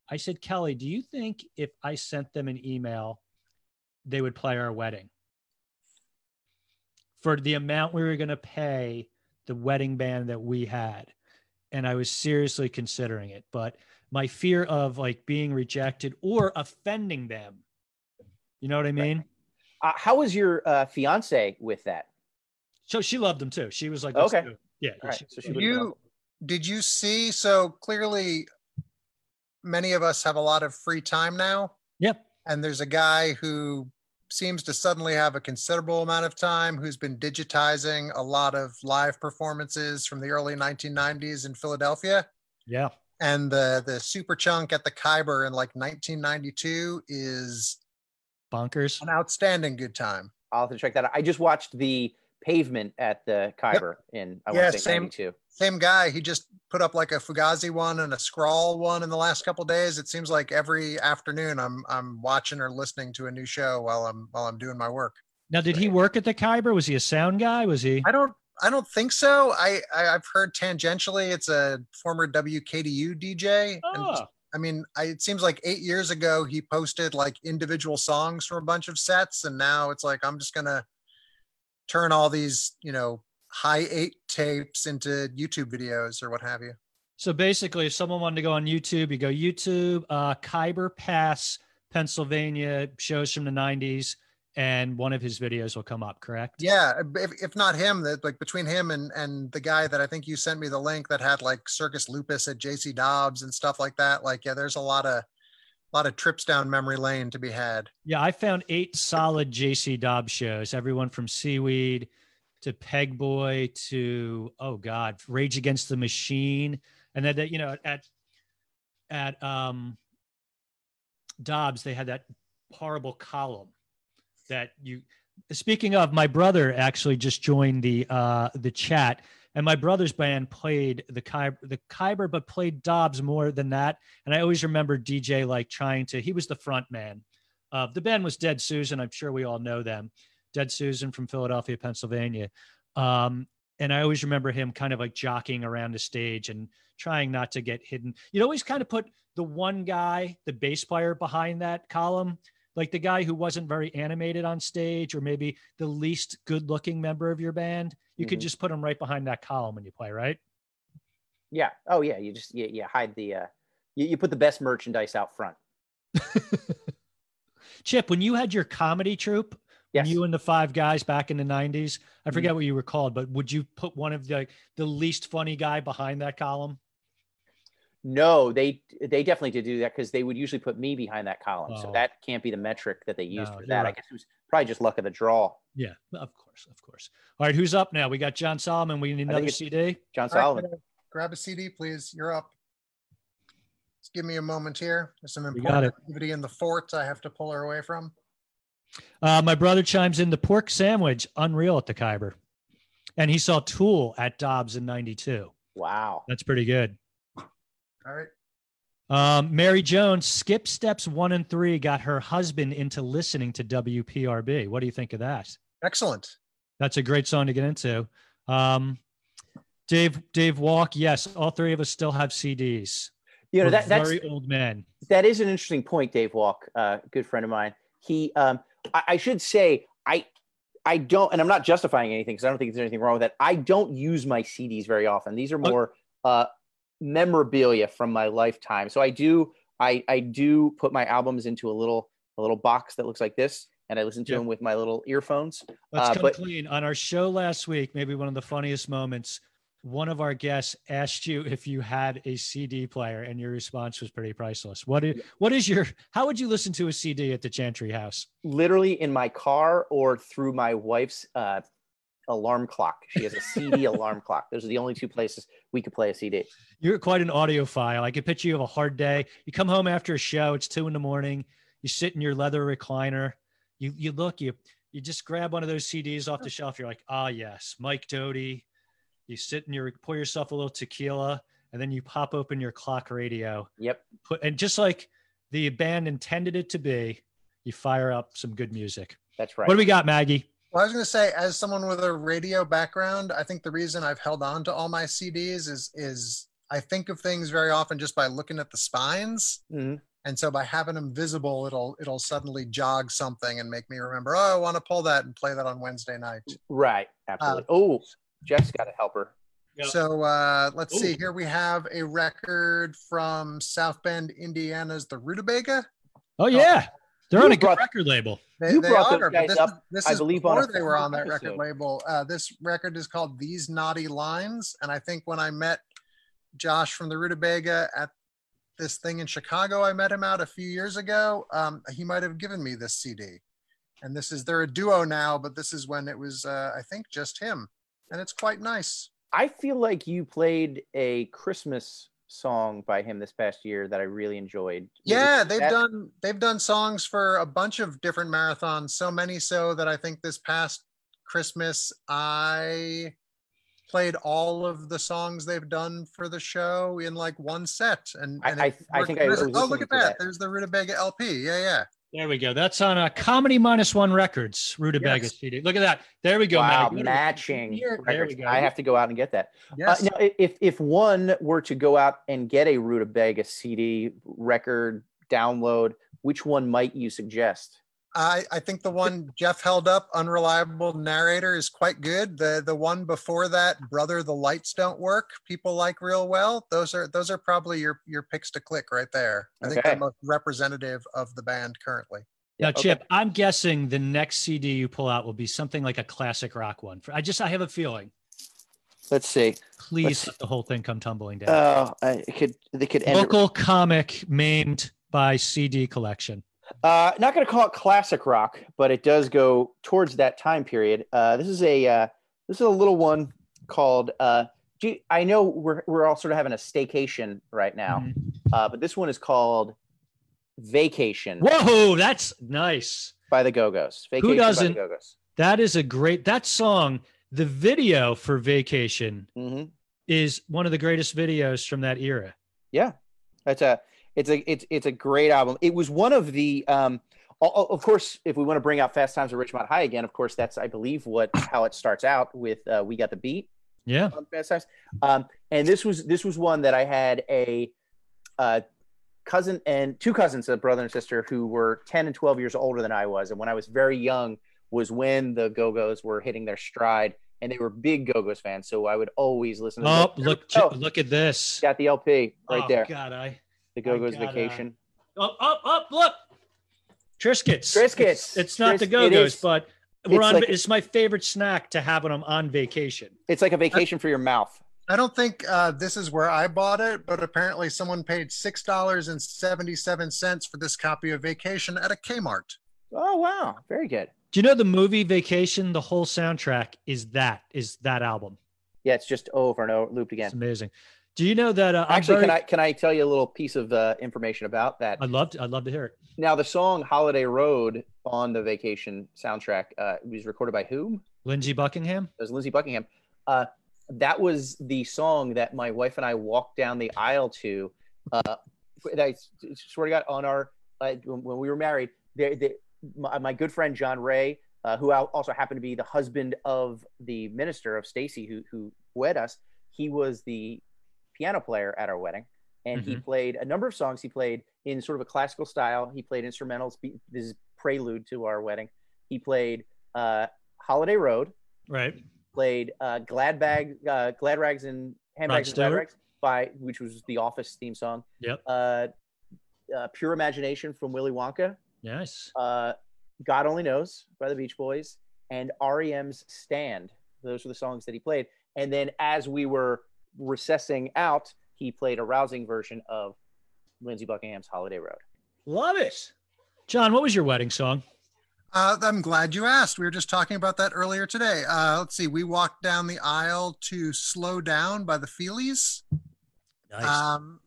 I said, Kelly, do you think if I sent them an email, they would play our wedding? For the amount we were going to pay the wedding band that we had. And I was seriously considering it. But my fear of like being rejected or offending them, you know what I mean?
Uh, how was your uh, fiance with that?
So she loved them too. She was like,
Okay.
"Let's do it." yeah.
All right,
she-
so she
you did you see so clearly many of us have a lot of free time now
Yep.
and there's a guy who seems to suddenly have a considerable amount of time who's been digitizing a lot of live performances from the early 1990s in Philadelphia
Yeah.
and the the Superchunk at the Khyber in like 1992 is
Bonkers.
an outstanding good time
I'll have to check that out. I just watched the pavement at the Khyber in I
Yeah,
want to say
same.
92.
same guy he just put up like a fugazi one and a scrawl one in the last couple days it seems like every afternoon i'm i'm watching or listening to a new show while i'm while i'm doing my work
Now, did he work at the Khyber? Was he a sound guy? Was he?
i don't i don't think so i, I i've heard tangentially it's a former wkdu dj and
Oh,
i mean I, it seems like eight years ago he posted like individual songs from a bunch of sets and now it's like i'm just gonna turn all these you know high eight tapes into youtube videos or what have you.
So basically, if someone wanted to go on YouTube, you go YouTube, uh, Khyber Pass, Pennsylvania, shows from the 90s, and one of his videos will come up, correct?
Yeah, if, if not him, that like between him and and the guy that I think you sent me the link that had like Circus Lupus at JC Dobbs and stuff like that. Like, yeah, there's a lot of a lot of trips down memory lane to be had.
Yeah, I found eight solid JC Dobbs shows, everyone from Seaweed to Pegboy to, oh God, Rage Against the Machine. And then, that, you know, at, at um, Dobbs, they had that horrible column that you, speaking of, my brother actually just joined the, uh, the chat and my brother's band played the Khyber, the Khyber, but played Dobbs more than that. And I always remember DJ like trying to, he was the front man. Uh, the band was Dead Susan. I'm sure we all know them. Dead Susan from Philadelphia, Pennsylvania. Um, and I always remember him kind of like jockeying around the stage and trying not to get hidden. You'd always kind of put the one guy, the bass player behind that column, like the guy who wasn't very animated on stage or maybe the least good looking member of your band. You could
Mhm.
just put him right behind that column when you play, right?
Yeah. Oh yeah. You just you, you hide the uh you, you put the best merchandise out front. (laughs)
Chip, when you had your comedy troupe,
Yes.
you and the five guys back in the 90s, I forget what you were called, but would you put one of the the least funny guy behind that column?
No, they they definitely did do that because they would usually put me behind that column. So
Oh.
that can't be the metric that they used
No,
for
you're
that. I guess it was probably just luck of the draw.
Yeah, of course, of course. All right, who's up now? We got John Solomon. We need another CD.
John Solomon.
can I grab a CD, please. You're up. Just give me a moment here. There's some important activity in the fort I have to pull her away from.
Uh, my brother chimes in the pork sandwich, unreal at the Khyber. And he saw Tool at Dobbs in 92.
Wow.
That's pretty good.
All right.
Um, Mary Jones, skip steps one and three, got her husband into listening to WPRB. What do you think of that?
Excellent.
That's a great song to get into. Um, Dave, Dave Walk, yes, all three of us still have CDs.
You know
We're
that that's
very old men.
that is an interesting point, Dave Walk, uh, good friend of mine. He, um, I, I should say, I, I don't, and I'm not justifying anything because I don't think there's anything wrong with that. I don't use my CDs very often. These are more uh, memorabilia from my lifetime. So I do, I, I do put my albums into a little, a little box that looks like this, and I listen to
Yeah.
them with my little earphones.
Let's
Uh,
come
but-
clean. On our show last week, maybe one of the funniest moments, one of our guests asked you if you had a CD player, and your response was pretty priceless. What is, what is your, how would you listen to a CD at the Chantry House?
Literally in my car or through my wife's uh, alarm clock. She has a CD (laughs) alarm clock. Those are the only two places we could play a CD.
You're quite an audiophile. I could picture you have a hard day. You come home after a show, it's two in the morning. You sit in your leather recliner. You you look, you you just grab one of those CDs off the shelf. You're like, ah yes, Mike Doughty. You sit and you pour yourself a little tequila, and then you pop open your clock radio.
Yep.
Put and just like the band intended it to be, you fire up some good music.
That's right.
What do we got, Maggie?
Well, I was going to say, as someone with a radio background, I think the reason I've held on to all my CDs is is I think of things very often just by looking at the spines,
Mhm.
and so by having them visible, it'll it'll suddenly jog something and make me remember. Oh, I want to pull that and play that on Wednesday night.
Right. Absolutely. oh, Jeff's got a helper.
Yep.
So uh, let's see. Here we have a record from South Bend, Indiana's the Rutabega.
Oh yeah, they're on
You
a good
brought-
record label.
They,
You
they
brought
are, but
guys
this
up,
is, this
I
is
believe, on
before they were on that
former
record label. Uh, this record is called These Naughty Lines, and I think when I met Josh from the Rutabega at this thing in Chicago, I met him out a few years ago. Um, he might have given me this CD, and this is they're a duo now, but this is when it was uh, I think just him, and it's quite nice.
I feel like you played a Christmas song by him this past year that I really enjoyed.
Yeah, they've
that-
done they've done songs for a bunch of different marathons. So many so that I think this past Christmas I played all of the songs they've done for the show in like one set. And,
I-
and
I-
it
I think I was
oh look at that.
that.
There's the Rutabega LP. Yeah, yeah.
There we go. That's on a Comedy Minus One Records, Rutabega
Yes.
CD. Look at that. There we go.
wow. Matching.
Here- There we go.
I have to go out and get that. Uh,
Yes.
now, if if one were to go out and get a Rutabega CD record download, which one might you suggest?
I, I think the one Jeff held up, unreliable narrator, is quite good. The the one before that, brother, the lights don't work. People like real well. Those are those are probably your your picks to click right there. I think
Okay.
they're most representative of the band currently.
Now,
okay.
Chip, I'm guessing the next CD you pull out will be something like a classic rock one. I just, I have a feeling.
Let's see.
Please
Let's-
let the whole thing come tumbling down.
Oh, I could they could end. it-
Local comic maimed by CD collection.
Uh, not going to call it classic rock, but it does go towards that time period. Uh, this is a uh, this is a little one called. Uh, gee, I know we're we're all sort of having a staycation right now,
Mhm.
uh, but this one is called Vacation
Whoa, that's nice.
by the Go Go's. Vacation by
doesn't?
the Go Go's.
That is a great that song. The video for Vacation
hmm
is one of the greatest videos from that era.
Yeah, that's a it's a it's it's a great album. It was one of the um, of course, if we want to bring out Fast Times at Ridgemont High again, of course, that's I believe what how it starts out with. Uh, we got the beat.
Yeah.
on Fast Times. Um, and this was this was one that I had a uh, cousin and two cousins, a brother and sister, who were ten and twelve years older than I was. And when I was very young, was when the Go Go's were hitting their stride, and they were big Go Go's fans. So I would always listen. to
Oh,
them.
look,
Oh,
look at this.
got the LP right
oh,
there.
God, I.
The Go Go's
I gotta-
Vacation.
Up, up, up, look. Triscuits.
Triscuits.
It's, it's not the Go
it
Go's, but we're
It's
on.
like-
it's my favorite snack to have when I'm on vacation.
It's like a vacation for your mouth.
I don't think uh, this is where I bought it, but apparently someone paid six dollars and seventy-seven cents for this copy of Vacation at a Kmart.
Oh wow, very good.
Do you know the movie Vacation? The whole soundtrack is that is that album.
Yeah, it's just over and over looped again.
It's
again.
amazing. Do you know that? Uh,
Actually, can I can I tell you a little piece of uh, information about that?
I'd love to. I'd love to hear it.
Now, the song "Holiday Road" on the Vacation soundtrack uh, was recorded by whom?
Lindsey Buckingham.
It was Lindsey Buckingham. Uh, that was the song that my wife and I walked down the aisle to. Uh, I swear to God, on our uh, when when we were married, they, they, my, my good friend John Ray, uh, who also happened to be the husband of the minister of Stacy, who who wed us, he was the piano player at our wedding, and he played a number of songs. He played in sort of a classical style. He played instrumentals. This is prelude to our wedding. He played uh, "Holiday Road."
Right.
played uh, Glad Bag, uh, Glad Rags and Handbags and Glad. Rags by which was the Office theme song.
Yep.
Uh, uh, Pure Imagination from Willy Wonka.
Nice.
Uh, God Only Knows by the Beach Boys and REM's Stand. Those were the songs that he played. And then as we were recessing out, he played a rousing version of Lindsey Buckingham's Holiday Road.
Love it. John, what was your wedding song?
Uh, I'm glad you asked. We were just talking about that earlier today. Uh, let's see. We walked down the aisle to "Slow Down" by the Feelies,
Nice.
um,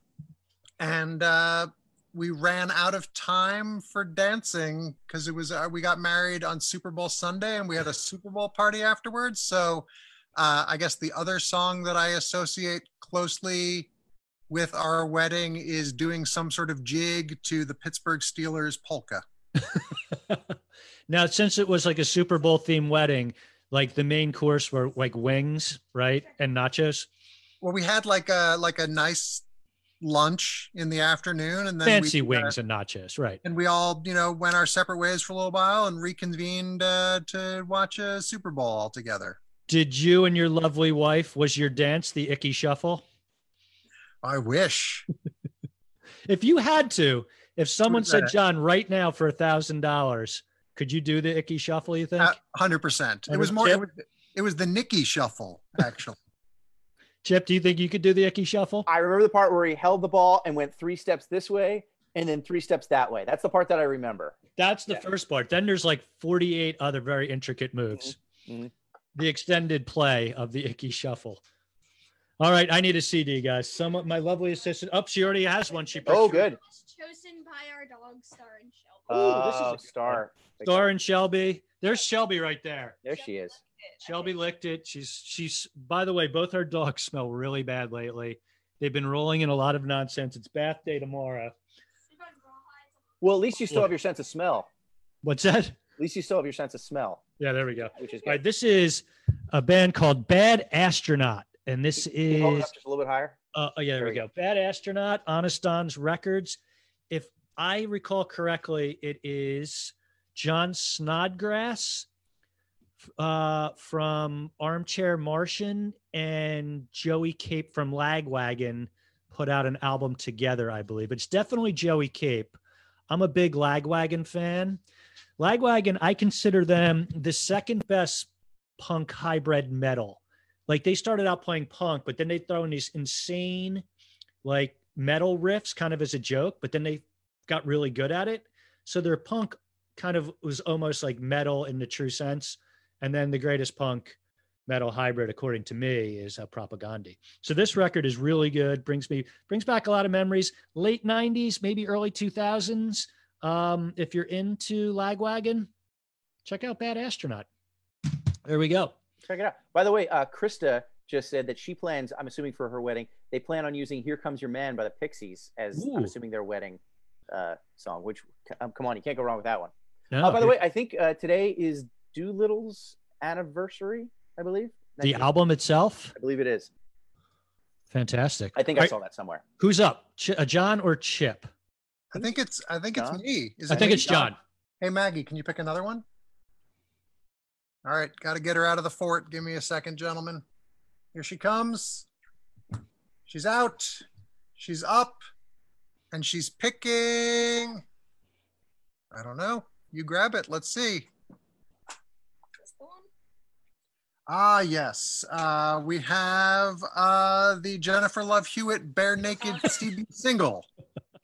and uh, we ran out of time for dancing because it was uh, we got married on Super Bowl Sunday and we had a Super Bowl party afterwards. So uh, I guess the other song that I associate closely with our wedding is doing some sort of jig to the Pittsburgh Steelers polka. (laughs)
Now, since it was like a Super Bowl theme wedding, like the main course were like wings, right, and nachos.
Well, we had like a like a nice lunch in the afternoon, and then
Fancy
we, uh,
wings and nachos, right?
and we all you know went our separate ways for a little while and reconvened uh, to watch a Super Bowl all together.
Did you and your lovely wife was your dance the Ickey shuffle?
I wish. (laughs)
If you had to, if someone said, "John, right now for a thousand dollars, could you do the Ickey shuffle?" You think?
Hundred percent. It was more. It was, it was the Nikki shuffle, actually. (laughs)
Chip, do you think you could do the Ickey shuffle?
I remember the part where he held the ball and went three steps this way and then three steps that way. That's the part that I remember.
That's the
Yeah.
first part. Then there's like 48 other very intricate moves.
Mhm.
The extended play of the Ickey shuffle. All right, I need a CD, guys. Some of my lovely assistant. Oh, she already has one. She
Oh, good.
chosen by our dog Star and Shelby.
Ooh, this is oh, a
Oh,
good
star.
Star and Shelby. There's Shelby right there.
There she is.
Shelby licked it. She's she's. By the way, both our dogs smell really bad lately. They've been rolling in a lot of nonsense. It's bath day tomorrow.
Well, at least you still have your sense of smell.
What's that?
At least you still have your sense of smell,
Yeah, there we go.
which is
All right, this is a band called Bad Astronaut, and this
Can you hold it
is
just a little bit higher.
Uh, oh, yeah, there,
There
we
we
go. Bad Astronaut, Honest Don's Records. If I recall correctly, it is Jon Snodgrass uh, from Armchair Martian and Joey Cape from Lagwagon put out an album together, I believe. It's definitely Joey Cape. I'm a big Lagwagon fan. Lagwagon, I consider them the second best punk hybrid metal like they started out playing punk, but then they throw in these insane like metal riffs kind of as a joke, but then they got really good at it. So their punk kind of was almost like metal in the true sense. And then the greatest punk metal hybrid, according to me, is uh, Propagandhi. So this record is really good. brings me brings back a lot of memories. Late '90s, maybe early 2000s. Um, if you're into Lagwagon, check out Bad Astronaut. There we go.
Check it out. By the way, uh, Krista just said that she plans. I'm assuming for her wedding, they plan on using "Here Comes Your Man" by the Pixies as I'm assuming their wedding uh, song. Which, um, come on, you can't go wrong with that one.
No,
uh, by the way, I think uh, today is Doolittle's anniversary. I believe.
the
19
album itself,
I believe it is.
fantastic.
I think
All
I
right,
saw that somewhere.
Who's up? Ch- uh, John or Chip?
I think it's. I think it's
John?
me. Is
I
it
think
me?
it's John.
Hey Maggie, can you pick another one? All right, got to get her out of the fort. Give me a second, gentlemen. Here she comes. She's out. She's up. And she's picking. I don't know. You grab it. Let's see.
This the one?
Ah, yes. Uh, we have uh, the Jennifer Love Hewitt Bare Naked (laughs) CD single.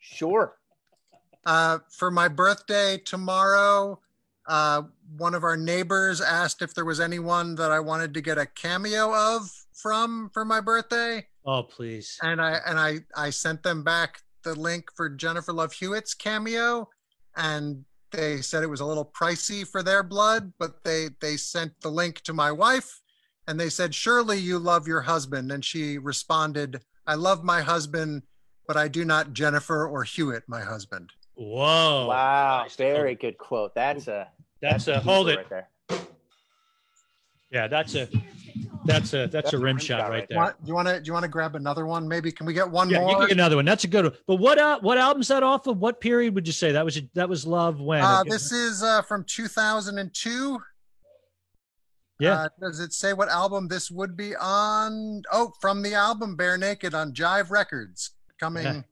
Sure.
Uh, for my birthday tomorrow, uh, one of our neighbors asked if there was anyone that I wanted to get a cameo of from for my birthday,
Oh, please.
and I and I I sent them back the link for Jennifer Love Hewitt's cameo, and they said it was a little pricey for their blood, but they they sent the link to my wife, and they said, "Surely you love your husband," and she responded, "I love my husband." But I do not Jennifer or Hewitt, my husband.
Whoa.
wow.
Nice.
Very good quote. That's a.
That's a hold it.
right there.
Yeah, that's a that's a that's, a rim shot right there.
Want- do you want to do you want to grab another one? Maybe can we get one
Yeah, you
more?
can get another one. That's a good one. But what uh, what album's that off of? What period would you say that was? That was Love when?
Uh, this is uh, from 2002.
yeah.
Uh, does it say what album this would be on? Oh, from the album Bare Naked on Jive Records, coming
Yeah.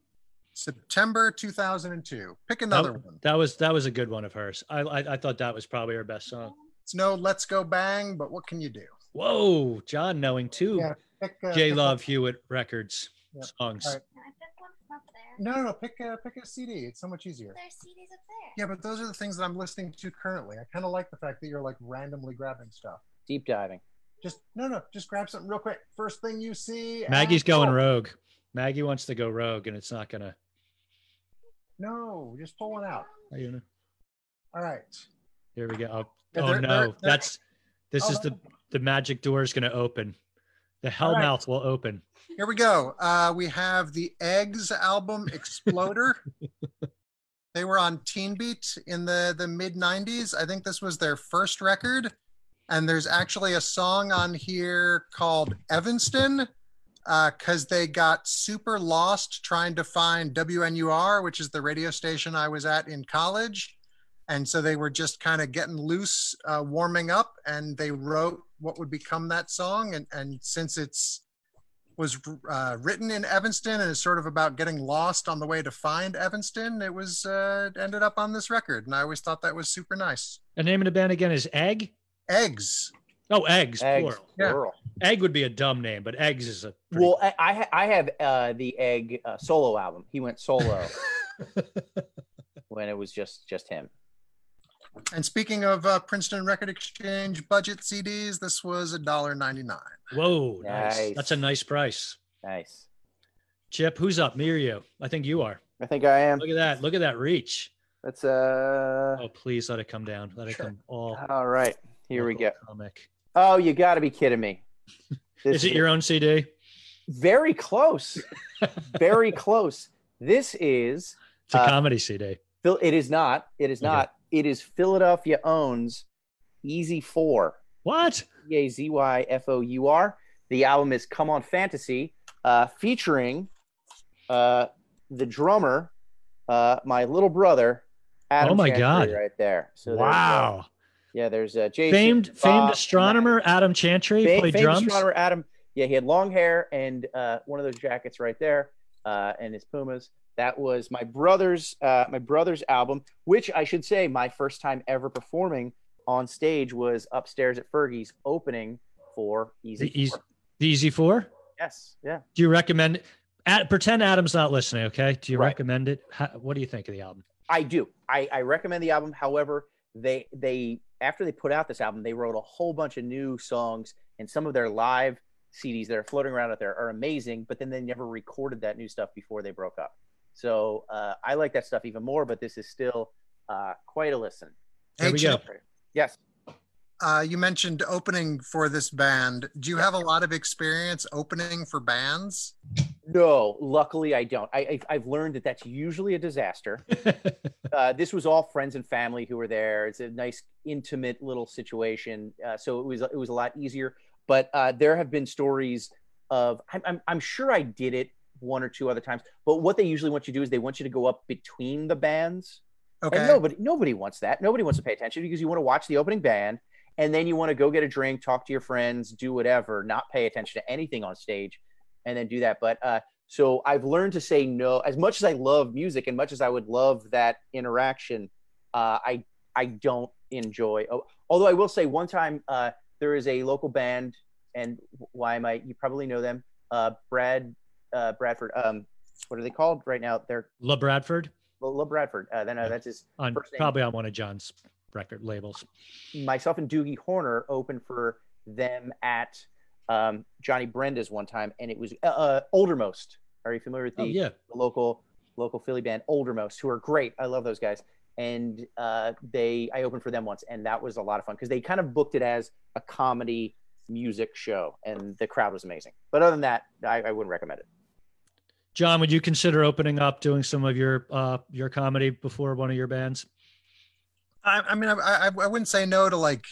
September 2002. Pick another one.
that was that was a good one of hers. I, I I thought that was probably her best song.
It's no Let's Go Bang, but what can you do?
Whoa, John knowing two
Yeah, Pick, uh,
J Love Hewitt records
Yeah.
songs.
All right.
Can I pick one up there?
No, no, no. Pick a pick a CD. It's so much easier.
There's CDs up there.
Yeah, but those are the things that I'm listening to currently. I kind of like the fact that you're like randomly grabbing stuff.
Deep diving.
Just no, no. Just grab something real quick. First thing you see.
Maggie's
and
going
pull.
rogue. Maggie wants to go rogue, and it's not gonna.
No, just pull one out.
Are you gonna?
All right.
Here we go. Oh,
Yeah,
oh
they're-
no,
they're-
that's this
Oh,
is the the magic door is gonna open. The hell
right.
mouth will open.
Here we go. Uh, we have the Eggs album Exploder. (laughs) They were on Teen Beat in the the mid '90s. I think this was their first record, and there's actually a song on here called Evanston because they got super lost trying to find WNUR, which is the radio station I was at in college. And so they were just kind of getting loose, uh, warming up, and they wrote what would become that song. And, and since it's was uh, written in Evanston and is sort of about getting lost on the way to find Evanston, it was uh, ended up on this record, and I always thought that was super nice.
The name of the band again is Egg.
Eggs.
Oh, eggs,
Eggs,
plural.
Yeah.
Egg would be a dumb name, but eggs is a pretty-
Well, I I, ha- I have uh, the Egg uh, solo album. He went solo (laughs) when it was just just him.
And speaking of uh, Princeton Record Exchange budget CDs, this was a dollar ninety nine.
Whoa, nice.
Nice.
That's a nice price.
Nice.
Chip, who's up? Me or you? I think you are.
I think I am.
Look at that. Look at that reach.
Let's uh.
Oh, please let it come down. Let it come all.
All right. Here we go.
local Comic.
Oh, you got to be kidding me. This (laughs)
Is it your own CD?
very close? very (laughs) close. This is
It's a
Uh,
comedy CD.
Phil. It is not. It is
Okay.
not. It is Philadelphia owns Eazy Four.
What?
E A Z Y F O U R. The album is Come On Fantasy, uh, featuring uh, the drummer, uh, my little brother, Adam.
Oh my
Chantry
God.
Right there. So
wow.
Yeah, there's uh, Jason,
Famed famed
Bob,
astronomer Adam Chantry
Fam-
played
famed
drums.
astronomer Adam. Yeah, he had long hair and uh, one of those jackets right there, uh, and his Pumas. That was my brother's uh, my brother's album, which I should say my first time ever performing on stage was upstairs at Fergie's opening for Eazy.
The Eazy-
Four.
The Eazy Four.
Yes, yeah.
Do you recommend? At, pretend Adam's not listening. Okay. Do you
Right.
recommend it? How, what do you think of the album?
I do. I, I recommend the album. However, they they after they put out this album, they wrote a whole bunch of new songs, and some of their live CDs that are floating around out there are amazing. But then they never recorded that new stuff before they broke up. So uh, I like that stuff even more. But this is still uh, quite a listen.
There
Hey,
we go.
Yes.
uh, you mentioned opening for this band. Do you have a lot of experience opening for bands?
No, luckily I don't. I, I I've learned that that's usually a disaster. (laughs) uh, this was all friends and family who were there. It's a nice, intimate little situation, uh, so it was it was a lot easier. But uh, there have been stories of I'm, I'm I'm sure I did it one or two other times. But what they usually want you to do is they want you to go up between the bands,
Okay.
and nobody nobody wants that. Nobody wants to pay attention because you want to watch the opening band, and then you want to go get a drink, talk to your friends, do whatever, not pay attention to anything on stage, and then do that. But uh, so I've learned to say no. As much as I love music, and much as I would love that interaction, uh, I I don't enjoy. Oh, although I will say, one time uh, there is a local band, and why am I? You probably know them. Uh, Brad uh, Bradford. Um, what are they called right now? They're
La Bradford
La Bradford. Uh, then uh, that's his
on probably on one of John's record labels.
myself and Doogie Horner opened for them at um, Johnny Brenda's one time, and it was uh, uh, Oldermost. Are you familiar with the,
Oh yeah.
the local local Philly band Oldermost, who are great? I love those guys. And uh, they, I opened for them once, and that was a lot of fun because they kind of booked it as a comedy music show, and the crowd was amazing. But other than that, I, I wouldn't recommend it.
John, would you consider opening up, doing some of your uh your comedy before one of your bands?
I, I mean, I, I, I wouldn't say no to like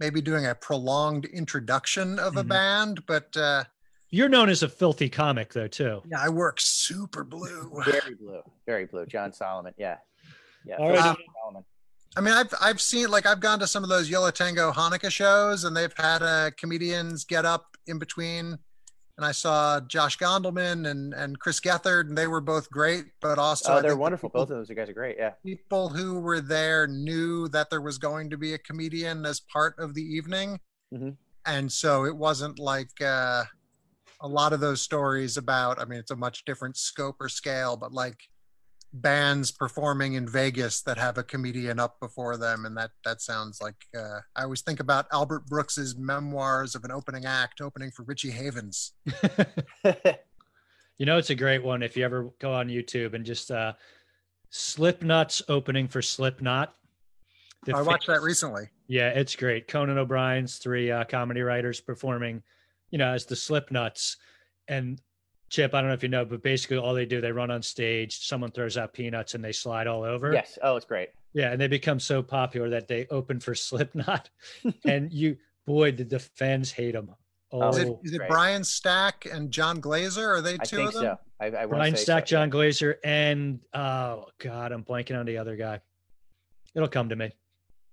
maybe doing a prolonged introduction of a
Mhm.
band, but uh,
You're known as a filthy comic, though, too.
yeah, I work super blue. (laughs)
Very blue, very blue. John Solomon, yeah, yeah.
All right.
John Solomon.
I mean, I've I've seen like I've gone to some of those Yo La Tengo Hanukkah shows, and they've had uh, comedians get up in between. And I saw Josh Gondelman and and Chris Gethard, and they were both great. But also,
Oh, they're wonderful.
people-
Both of those guys are great. Yeah.
people who were there knew that there was going to be a comedian as part of the evening
Mhm.
and so it wasn't like uh, a lot of those stories about i mean it's a much different scope or scale but like bands performing in vegas that have a comedian up before them and that that sounds like uh, i always think about albert brooks's memoirs of an opening act opening for richie havens (laughs)
You know, it's a great one if you ever go on YouTube and just uh Slipnutz opening for Slipknot. The
i watched that recently
Yeah, it's great. Conan O'Brien's three uh, comedy writers performing, you know, as the Slipnutz, and Chip, I don't know if you know, but basically all they do, they run on stage, someone throws out peanuts and they slide all over.
Yes. Oh, it's great.
Yeah, and they become so popular that they open for (laughs) Slipknot, and you, boy, did the fans hate them. Oh,
Is it,
Oh,
it. Brian Stack and Jon Glaser? Are they
I
two
think
of them?
so. I, I wanna
Brian
say
Stack,
so.
Jon Glaser, and oh god, I'm blanking on the other guy. It'll come to me.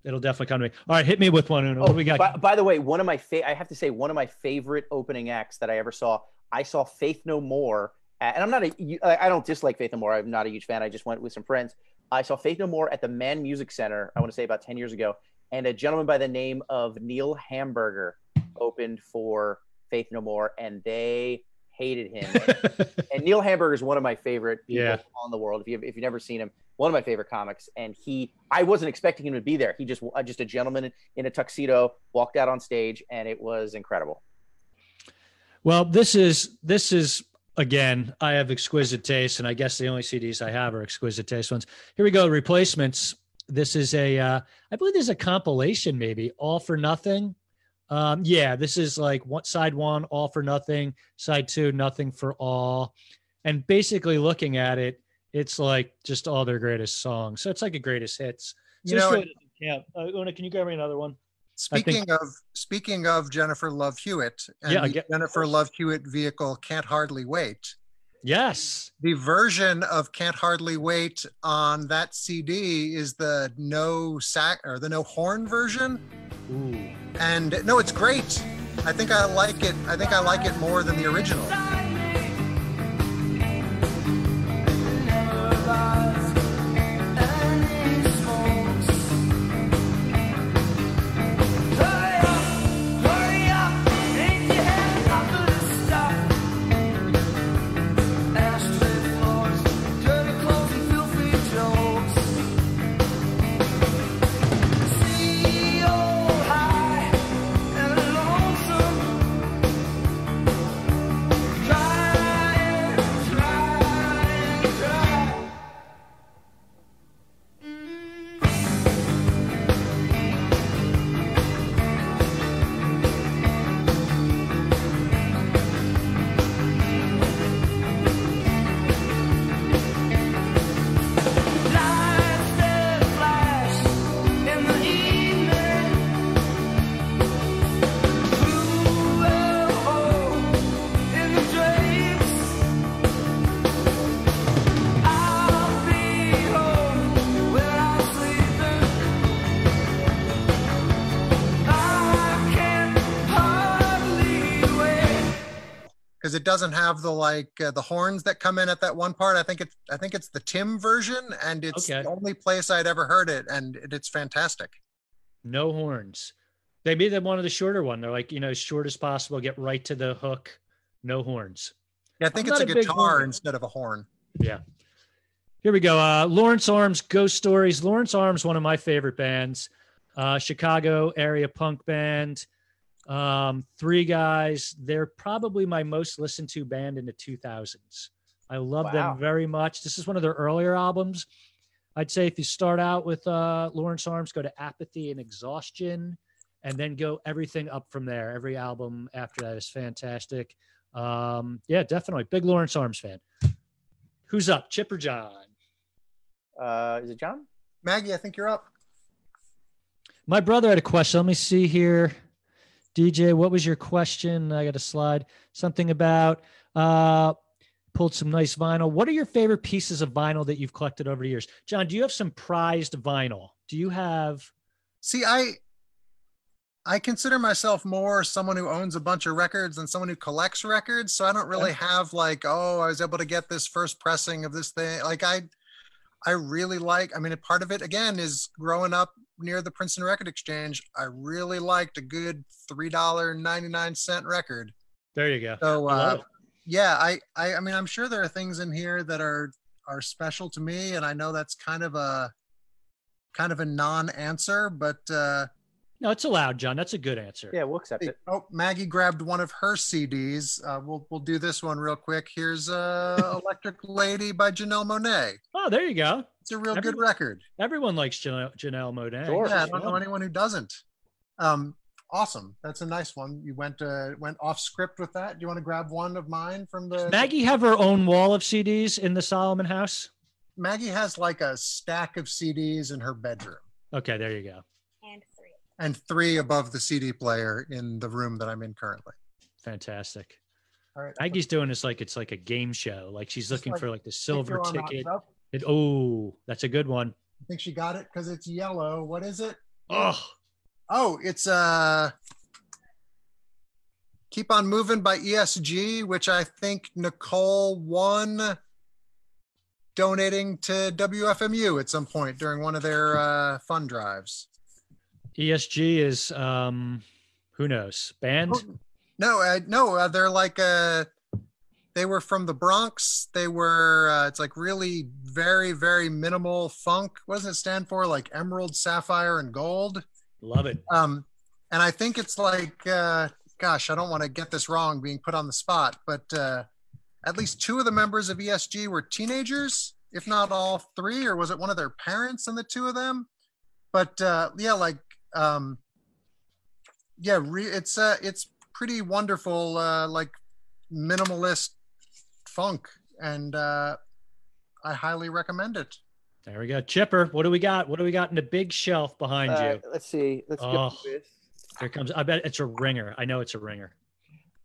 It'll definitely come to me. All right, hit me with one. Uno. what
Oh,
do we got?
by, by the way, one of my fa- I have to say one of my favorite opening acts that I ever saw. I saw Faith No More, at, and I'm not a I don't dislike Faith No More. I'm not a huge fan. I just went with some friends. I saw Faith No More at the Mann Music Center. I want to say about ten years ago, and a gentleman by the name of Neil Hamburger opened for Faith No More, and they hated him. (laughs) and Neil Hamburger is one of my favorite people
Yeah.
on the world. If you if you've never seen him, one of my favorite comics. And he, I wasn't expecting him to be there. He just just a gentleman in a tuxedo walked out on stage, and it was incredible.
Well, this is this is again. I have exquisite taste, and I guess the only CDs I have are exquisite taste ones. Here we go. Replacements. This is a. Uh, I believe there's a compilation, maybe all for nothing. Um, yeah, this is like one side one, all for nothing. Side two, nothing for all. And basically, looking at it, it's like just all their greatest songs. So it's like a greatest hits. So
You know,
really doesn't. Uh, Una, can you grab me another one? I think-
Speaking of speaking of Jennifer Love Hewitt and
Yeah,
the
get-
Jennifer Love Hewitt vehicle can't hardly wait.
Yes.
The version of Can't Hardly Wait on that CD is the no sack or the no horn version.
Ooh.
And no, it's great. I think I like it. I think I like it more than the original. It doesn't have the like uh, the horns that come in at that one part. I think it's I think it's the Tim version, and it's
Okay.
the only place I'd ever heard it, and it, it's fantastic.
No horns. They made them one of the shorter one. They're like, you know, as short as possible, get right to the hook. No horns.
Yeah, I think
I'm
it's a
a
guitar instead of a horn.
Yeah. Here we go. Uh, Lawrence Arms Ghost Stories. Lawrence Arms, one of my favorite bands. Uh, Chicago area punk band. Um, three guys. They're probably my most listened to band in the 2000s. I love
Wow.
them very much. This is one of their earlier albums. I'd say if you start out with uh, Lawrence Arms, go to Apathy and Exhaustion, and then go everything up from there. Every album after that is fantastic. Um, yeah, definitely. Big Lawrence Arms fan. Who's up, Chip or John?
Uh, is it John?
Maggie, I think you're up.
My brother had a question. Let me see here. DJ, what was your question? I got a slide. Something about uh pulled some nice vinyl. What are your favorite pieces of vinyl that you've collected over the years? John, do you have some prized vinyl? Do you have
See, I I consider myself more someone who owns a bunch of records than someone who collects records. So I don't really have like, oh, I was able to get this first pressing of this thing. Like I I really like, I mean, a part of it again is growing up near the Princeton Record Exchange. I really liked a good three dollar ninety nine cent record.
there you go.
So uh,
it.
yeah, I, I I mean I'm sure there are things in here that are are special to me, and I know that's kind of a kind of a non-answer, but uh
No, it's allowed, John. That's a good answer.
Yeah, we'll accept it.
oh Maggie grabbed one of her CDs. Uh, we'll we'll do this one real quick. Here's uh, (laughs) Electric Lady by Janelle Monae.
Oh, there you go.
It's a real good record.
Everyone likes Janelle, Janelle Monae.
Sure.
Yeah, I don't know anyone who doesn't. Um, Awesome. That's a nice one. You went uh, went off script with that. Do you want to grab one of mine from the
Maggie have her own wall of CDs in the Solomon house.
Maggie has like a stack of CDs in her bedroom
Okay, there you go.
And three.
and three above the CD player in the room that I'm in currently.
Fantastic.
All right.
Maggie's doing this like it's like a game show. Like she's looking
like
for like the silver
Pick your own
ticket.
up.
It, oh, that's a good one.
I think she got it because it's yellow. What is it?
Oh,
Oh, it's uh Keep on Moving by ESG, which I think Nicole won donating to WFMU at some point during one of their uh, fund drives.
ESG is um, who knows band.
No, uh, no, uh, they're like uh, they were from the Bronx. They were uh, it's like really very very minimal funk. What does it stand for? Like emerald, sapphire, and gold.
Love it.
Um, and I think it's like, uh, gosh, I don't want to get this wrong being put on the spot, but uh, at least two of the members of ESG were teenagers, if not all three, or was it one of their parents and the two of them? But uh, yeah, like, um, yeah, re- it's uh, it's pretty wonderful, uh, like minimalist funk, and uh, I highly recommend it.
There we go. Chipper, what do we got? What do we got in the big shelf behind
Uh,
you?
let's see. Let's
Oh.
go with.
Here comes. I bet it's a ringer. I know it's a ringer.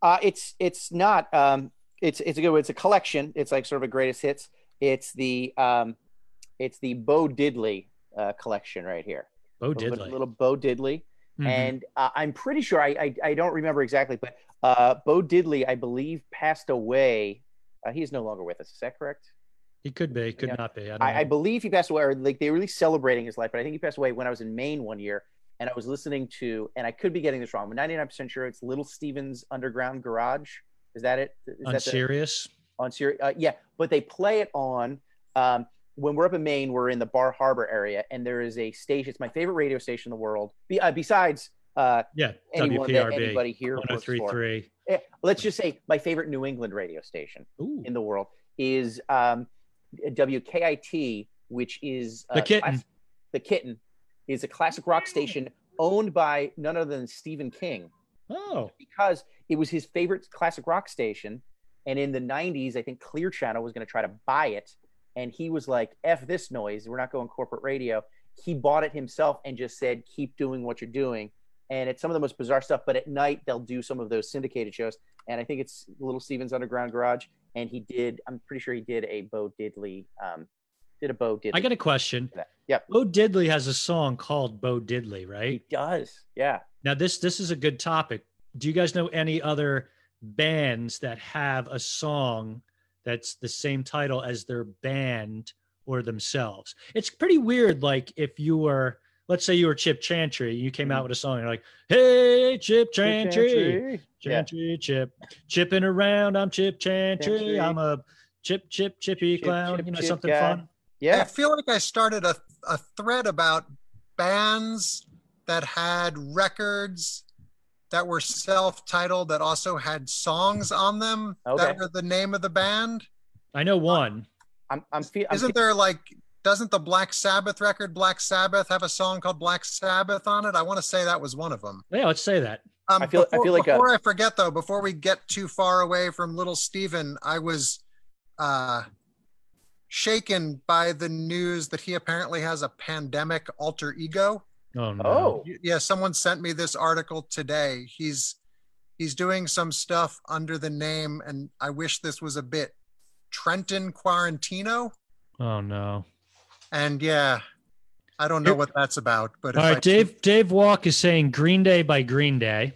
Uh, it's it's not. Um, it's it's a good. one. It's a collection. It's like sort of a greatest hits. It's the um, it's the Bo Diddley uh, collection right here.
Bo
Little-
Diddley.
little Bo Diddley.
Mhm.
and uh, I'm pretty sure I, I I don't remember exactly, but uh, Bo Diddley, I believe, passed away. Uh, he is no longer with us. Is that correct?
he could be, could
Yeah.
not be. I don't
I, I believe he passed away, or like they were really celebrating his life. But I think he passed away when I was in Maine one year, and I was listening to, and I could be getting this wrong, but 99% sure it's Little Steven's Underground Garage. Is that it? Is
On
that the-
Sirius.
on Sirius. Uh, yeah, but they play it on um, when we're up in Maine. We're in the Bar Harbor area, and there is a station. It's my favorite radio station in the world. Be, uh, besides uh,
Yeah.
anyone that
WPRB.
anybody here works for.
1033.
Eh, let's just say my favorite New England radio station
Ooh.
in the world is um, WKIT, which is uh,
The Kitten.
class- the Kitten is a classic rock station owned by none other than Stephen King
Oh.
because it was his favorite classic rock station. And in the 90s, I think Clear Channel was going to try to buy it. And he was like, F this noise. We're not going corporate radio. He bought it himself and just said, keep doing what you're doing. And it's some of the most bizarre stuff. But at night, they'll do some of those syndicated shows. And I think it's Little Steven's Underground Garage. And he did, I'm pretty sure he did a Bo Diddley, um, did a Bo Diddley.
I got a question.
Yep.
Bo Diddley has a song called Bo Diddley, right?
He does. Yeah.
Now this this is a good topic. Do you guys know any other bands that have a song that's the same title as their band or themselves? It's pretty weird. Like if you were, let's say you were Chip Chantry, you came out mm-hmm. with a song, and you're like, "Hey, Chip Chantry,
Yeah.
Chantry, Chip, chipping around. I'm Chip Chantry.
Chantry.
I'm a chip, chip, chippy
Chip,
clown.
chip,
you know,
chip
something
guy.
fun."
Yeah, I
feel like I started a, a thread about bands that had records that were self-titled that also had songs on them
Okay.
that were the name of the band.
I know one.
I'm, I'm, fe- I'm
Isn't there like doesn't the Black Sabbath record Black Sabbath have a song called Black Sabbath on it? I want to say that was one of them.
Yeah, let's say that.
Um,
I feel- I feel like a-
before I forget though, before we get too far away from Little Steven, I was uh, shaken by the news that he apparently has a pandemic alter ego.
Oh no.
Oh.
Yeah, someone sent me this article today. He's he's doing some stuff under the name, and I wish this was a bit Trenton Quarantino.
Oh no.
And yeah, I don't know what that's about. But
All
if
right,
I-
Dave. Dave Walk is saying Green Day by Green Day.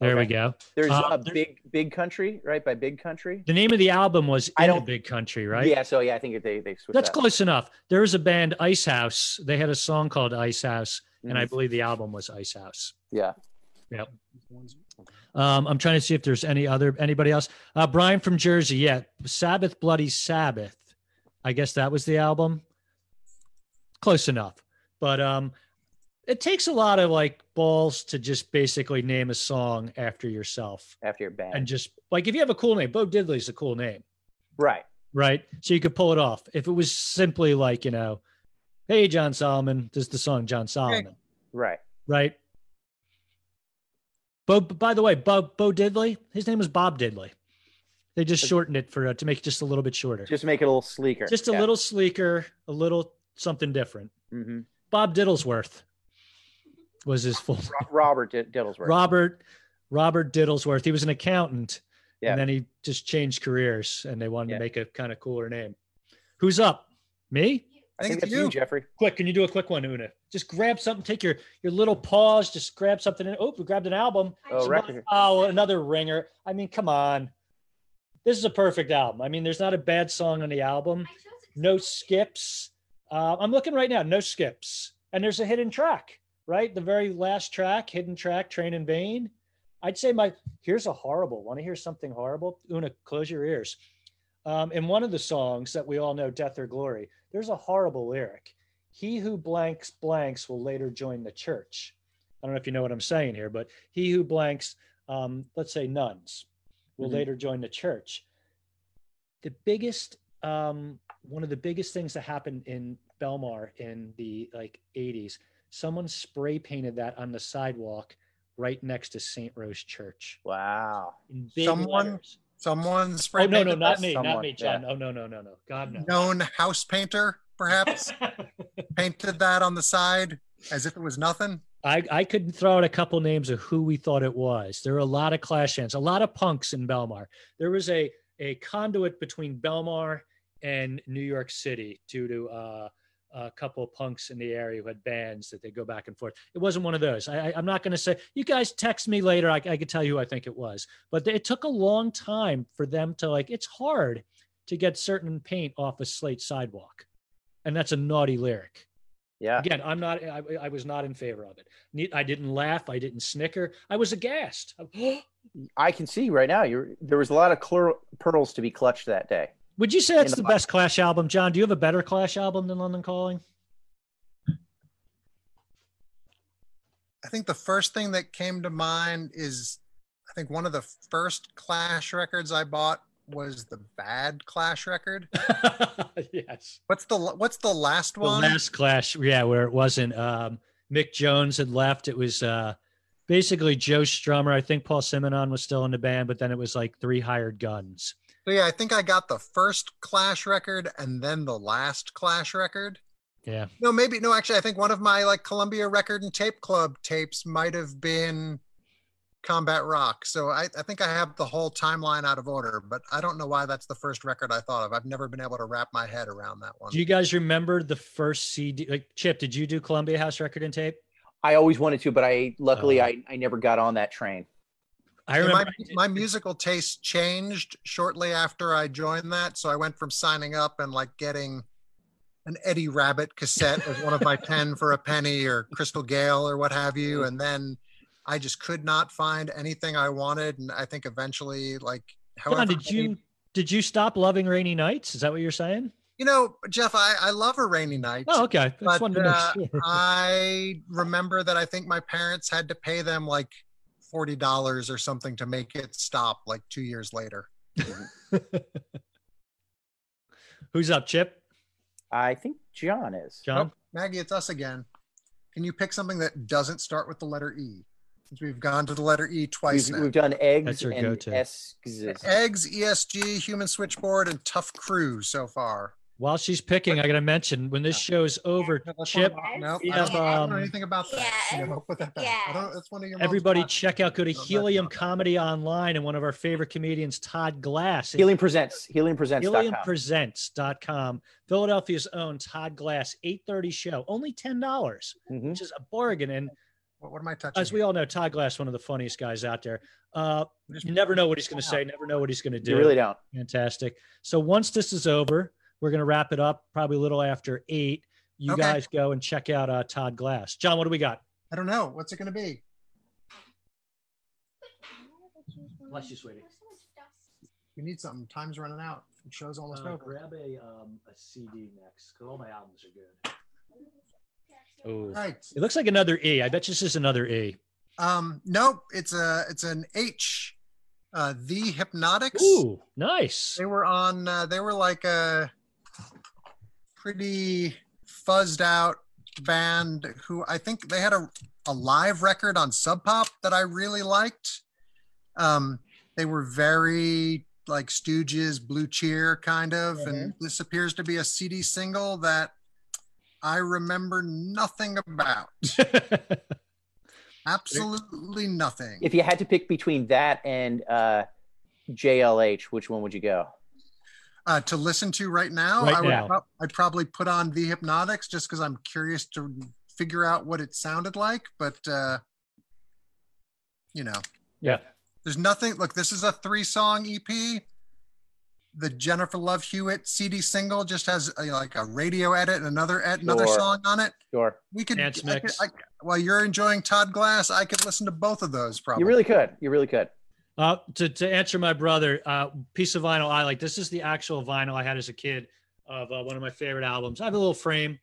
There we go.
There's
Uh,
a big, big country, right? By Big Country.
The name of the album was
I
In a
don't-
Big Country, right?
Yeah. So yeah, I think they they switched.
That's
that.
close enough. There was a band, Ice House. They had a song called Ice House, and I
Mhm.
believe the album was Ice House.
Yeah.
Um, I'm trying to see if there's any other anybody else. Uh, Brian from Jersey, yeah, Sabbath, Bloody Sabbath. I guess that was the album. Close enough, but um, it takes a lot of like balls to just basically name a song after yourself,
After your band.
and just like if you have a cool name, Bo Diddley's a cool name,
right.
right? So you could pull it off. If it was simply like you know, hey John Solomon, this is the song John Solomon,
Right.
right? Bo, by the way, Bo, Bo Diddley, his name was Bob Diddley. They just shortened it for uh, to make it just a little bit shorter,
Just make it a little sleeker.
just a little sleeker, a little something different.
hmm
Bob Diddlesworth was his full
Robert Did- Diddlesworth.
Robert Robert Diddlesworth. He was an accountant,
Yeah.
and then he just changed careers, and they wanted
Yeah.
to make a kind of cooler name. Who's up? Me?
I
think
think
it's
that's you,
you.
Jeffrey.
Quick, can you do a quick one, Una? Just grab something. Take your your little pause. Just grab something. And, oh, we grabbed an album.
Oh, record.
oh, another ringer. I mean, come on. This is a perfect album. I mean, there's not a bad song on the album.
I chose it 'cause
No
it's
skips. Uh, I'm looking right now. No skips. And there's a hidden track, right? The very last track, hidden track, Train in Vain. I'd say my here's a horrible. Want to hear something horrible? Una, close your ears. Um, in one of the songs that we all know, Death or Glory, there's a horrible lyric. He who blanks blanks will later join the church. I don't know if you know what I'm saying here, but he who blanks, um, let's say nuns, will
Mhm.
later join the church. The biggest, um, one of the biggest things that happened in Belmar in the like 80s, someone spray painted that on the sidewalk right next to St. Rose Church.
Wow.
In big
Someone
letters.
Someone oh, spray
Oh no, no, not
that?
me, not me, John. Oh no, no, no, no. God no.
Known house painter, perhaps, (laughs) painted that on the side as if it was nothing.
I, I could throw out a couple names of who we thought it was. There were a lot of Clash fans, a lot of punks in Belmar. There was a a conduit between Belmar and New York City due to uh, a couple of punks in the area who had bands that they go back and forth. It wasn't one of those. I, I'm not going to say. You guys text me later. I, I could tell you who I think it was, but it took a long time for them to like. It's hard to get certain paint off a slate sidewalk, and that's a naughty lyric
Yeah.
again i'm not I, I was not in favor of it i didn't laugh i didn't snicker i was aghast (gasps)
I can see right now. You're there was a lot of clor- pearls to be clutched that day.
Would you say that's the
the
best clash album? John do you have a better clash album than london calling?
I think the first thing that came to mind is I think one of the first Clash records I bought was the Bad Clash record. (laughs)
yes.
What's the what's the last
the
one?
last clash yeah where it wasn't um mick jones had left. It was uh basically joe strummer. I think paul simonon was still in the band but then it was like three hired guns
So yeah, I think I got the first Clash record and then the last Clash record.
yeah
No, maybe no. Actually, I think one of my like Columbia Record and Tape Club tapes might have been Combat Rock. So I, I think I have the whole timeline out of order, but I don't know why that's the first record I thought of. I've never been able to wrap my head around that one.
do you guys remember the first cd like chip did you do columbia house record and tape
I always wanted to, but I luckily
Oh.
I, I never got on that train.
I remember
my, my musical taste changed shortly after I joined that. So I went from signing up and like getting an Eddie Rabbitt cassette as one of my (laughs) 10 for a penny or Crystal Gayle or what have you. And then I just could not find anything I wanted. And I think eventually, like, however,
John, did
many-
you did you stop loving rainy nights? Is that what you're saying?
you know, Jeff, I, I love a rainy night.
Oh, okay.
But,
wanted to make
uh,
sure.
I remember that I think my parents had to pay them like $40 or something to make it stop like two years later. (laughs)
Who's up, Chip?
I think John is.
John?
Maggie, it's us again. Can you pick something that doesn't start with the letter E? Since we've gone to the letter E twice
We've,
now.
we've done eggs
That's your
and
go-to.
S's.
Eggs, ESG, Human Switchboard, and Tuff Crew so far.
While she's picking, I got to mention when this show's over,
No,
Chip,
one of- no,
we
I, don't,
have,
I don't know
um,
anything about that.
Yes,
No, put that back. I don't, that's one of your
everybody
podcasts.
check out, go to Helium
not that.
Comedy Online and one of our favorite comedians, Todd Glass.
Helium Presents. HealingPresents.com.
HeliumPresents.com. Philadelphia's own Todd Glass, 830 show, only $10,
Mhm.
which is a bargain. And
What, what am I touching?
as we all know, Todd Glass, one of the funniest guys out there. Uh, you never know what he's going to say, never know what he's going to do.
You really don't.
Fantastic. So once this is over, we're going to wrap it up probably a little after eight. You
Okay.
guys go and check out uh, Todd Glass. John, what do we got?
I don't know. What's it going to be?
Bless you, sweetie.
We need something. Time's running out. The show's almost
Uh,
over.
grab a, um, a CD next because all my albums are good. Oh,
Right.
it looks like another E. I bet this is another E.
Um, nope. It's a it's an H. Uh, the Hypnotics.
Ooh, nice.
They were on. Uh, they were like a pretty fuzzed out band who I think they had a, a live record on Sub Pop that I really liked. Um, they were very like Stooges, Blue Cheer kind of, and this appears to be a CD single that I remember nothing about. (laughs) Absolutely nothing.
If you had to pick between that and uh, JLH, which one would you go?
Uh, to listen to right now,
Right
I would
now.
prob- I'd probably put on the Hypnotics just because I'm curious to figure out what it sounded like. But uh, you know,
yeah.
there's nothing. Look, this is a three song EP. The Jennifer Love Hewitt CD single just has a, like a radio edit and another ed- another
Sure.
song on it.
Sure.
We could,
Dance
I could- I- while you're enjoying Todd Glass, I could listen to both of those probably.
You really could. You really could.
Uh, to, to answer my brother, uh, piece of vinyl I like. This is the actual vinyl I had as a kid of uh, one of my favorite albums. I have a little frame.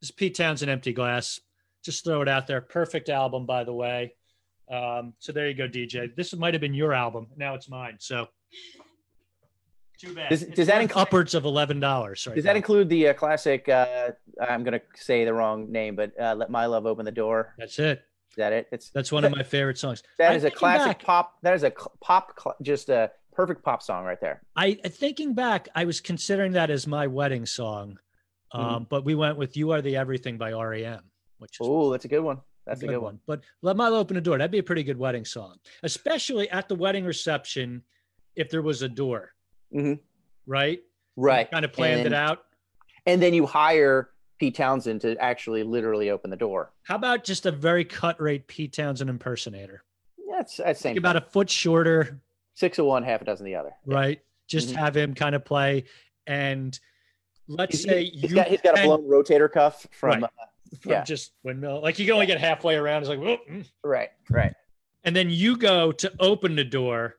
This is Pete Townshend, Empty Glass. Just throw it out there. Perfect album, by the way. Um, so there you go, DJ. This might have been your album. Now it's mine. So too bad.
Does- does that include-
upwards of eleven dollars? Right
Does that
now.
include the uh, classic? Uh, I'm going to say the wrong name, but uh, "Let My Love Open the Door."
That's it.
Is that it? It's
That's one of my favorite songs.
that
I'm
is a classic
back.
pop. That is a pop, just a perfect pop song right there.
I thinking back, I was considering that as my wedding song, um,
Mm-hmm.
but we went with "You Are the Everything" by REM, which is
Oh, that's a good one. That's a good one.
But "Let My Love Open the Door" that'd be a pretty good wedding song, especially at the wedding reception, if there was a door,
Mhm.
right?
Right.
Kind of planned
and,
it out.
And then you hire Pete Townshend to actually literally open the door.
How about just a very cut rate Pete Townshend impersonator?
Yeah, that's that's same.
Think about a foot shorter,
Six of one, half a dozen the other.
right? Just
Mhm.
have him kind of play, and let's
He's,
say
he's
you
got he's got a blown rotator cuff from
Right.
uh,
from
yeah.
just windmill. Like you can only get halfway around. It's like, whoop, mm.
right, right.
and then you go to open the door,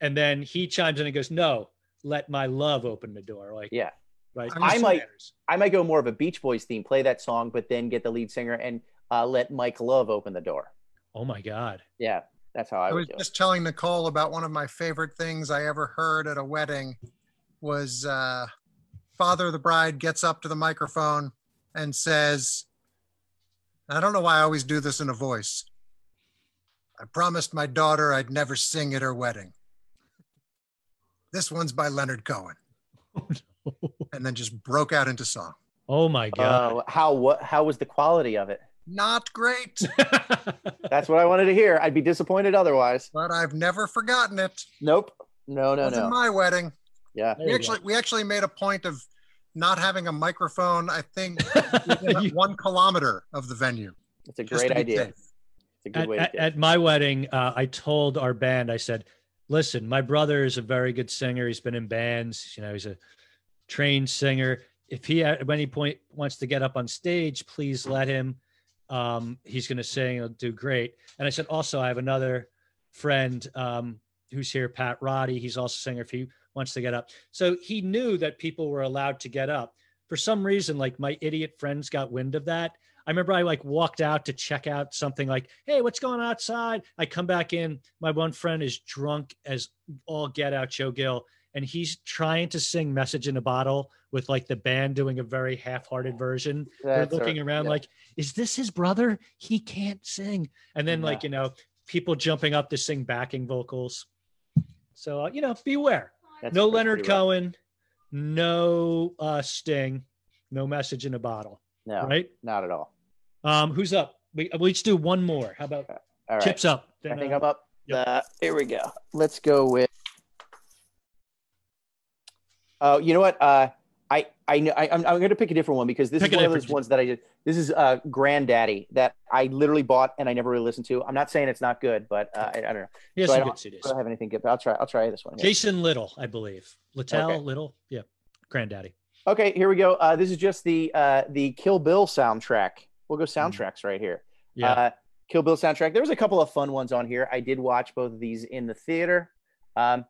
and then he chimes in and goes, "No, let my love open the door." Like,
Yeah.
Right.
I
I might I might go more of a Beach Boys theme, play that song, but then get the lead singer and uh, let Mike Love open the door.
Oh my god.
Yeah, that's how I,
I
would
was
do it.
just telling Nicole about one of my favorite things I ever heard at a wedding was uh, father of the bride gets up to the microphone and says, I don't know why I always do this in a voice. I promised my daughter I'd never sing at her wedding. This one's by Leonard Cohen. (laughs) And then just broke out into song.
Oh my god.
Uh, how what how was the quality of it?
Not great, (laughs)
That's what I wanted to hear. I'd be disappointed otherwise.
but I've never forgotten it.
Nope. No, no,
Wasn't
no.
my wedding.
Yeah.
There
we
you
actually we actually made a point of not having a microphone i think (laughs)
You-
one kilometer of the venue
It's a great idea.
safe.
It's a good
at,
way
at,
to do it.
at my wedding, uh, I told our band, I said, listen, my brother is a very good singer. He's been in bands, you know, he's a trained singer. If he at any point wants to get up on stage, please let him. Um, he's going to sing, he'll do great. And I said, also, I have another friend um, who's here, Pat Roddy. He's also a singer if he wants to get up. So he knew that people were allowed to get up. For some reason, like my idiot friends got wind of that. I remember I like walked out to check out something like, hey, what's going on outside? I come back in. My one friend is drunk as all get out, Joe Gill, and he's trying to sing Message in a Bottle with like the band doing a very half hearted version.
That's
They're looking
our-
around
yeah.
like, is this his brother? He can't sing. And then, like, you know, people jumping up to sing backing vocals. So, uh, you know, beware.
That's-
no Leonard. Cohen, no uh, Sting, no Message in a Bottle,
No,
right?
not at all.
Um, who's up? We we each do one more. How about
right.
Chips up?
I think
uh,
I'm up.
yep.
Uh, here we go. Let's go with. Oh, you know what? Uh, I I know I, I'm I'm going to pick a different one because this
Pick
is one of those ones that I did. This is uh, Grandaddy that I literally bought and I never really listened to. I'm not saying it's not good, but uh, I, I don't know.
Has
so I don't- I don't have anything good. But I'll try. I'll try this one. here.
Jason Lytle, I believe. Littell
Okay.
Little. Yeah. Grandaddy.
Okay, here we go. Uh, this is just the uh, the Kill Bill soundtrack. We'll go soundtracks right here.
Yeah.
Uh, Kill Bill soundtrack. There was a couple of fun ones on here. I did watch both of these in the theater. Um,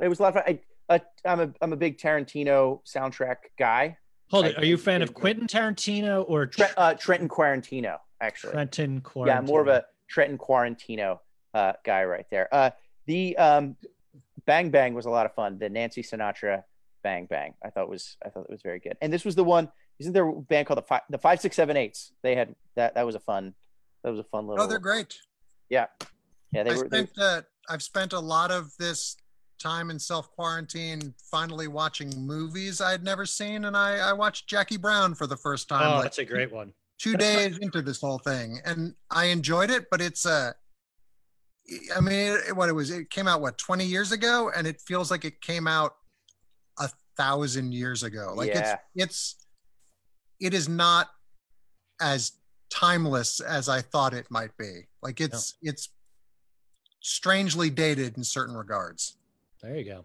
it was a lot of fun. I, uh, I'm a I'm a big Tarantino soundtrack guy.
Hold
I
it. Are you a fan of. Quentin Tarantino or
Trent, uh, Trenton Quarantino, actually.
Trenton Quarantino?
Yeah, more of a Trenton Quarantino uh, guy right there. Uh, the um, Bang Bang was a lot of fun. The Nancy Sinatra Bang Bang, I thought was I thought it was very good. And this was the one Isn't there a band called the five the five six seven eights? They had that. That was a fun. That was a fun little.
Oh, they're great.
Yeah, yeah. They
I
were. They,
spent uh, I've spent a lot of this time in self quarantine finally watching movies I'd never seen, and I, I watched Jackie Brown for the first time
Oh,
like
that's a great one.
two days into this whole thing, and I enjoyed it. But it's a, I mean, it, what it was, it came out what twenty years ago, and it feels like it came out a thousand years ago. Like
Yeah.
it's it's it is not as timeless as I thought it might be. Like it's it's strangely dated in certain regards.
There you go.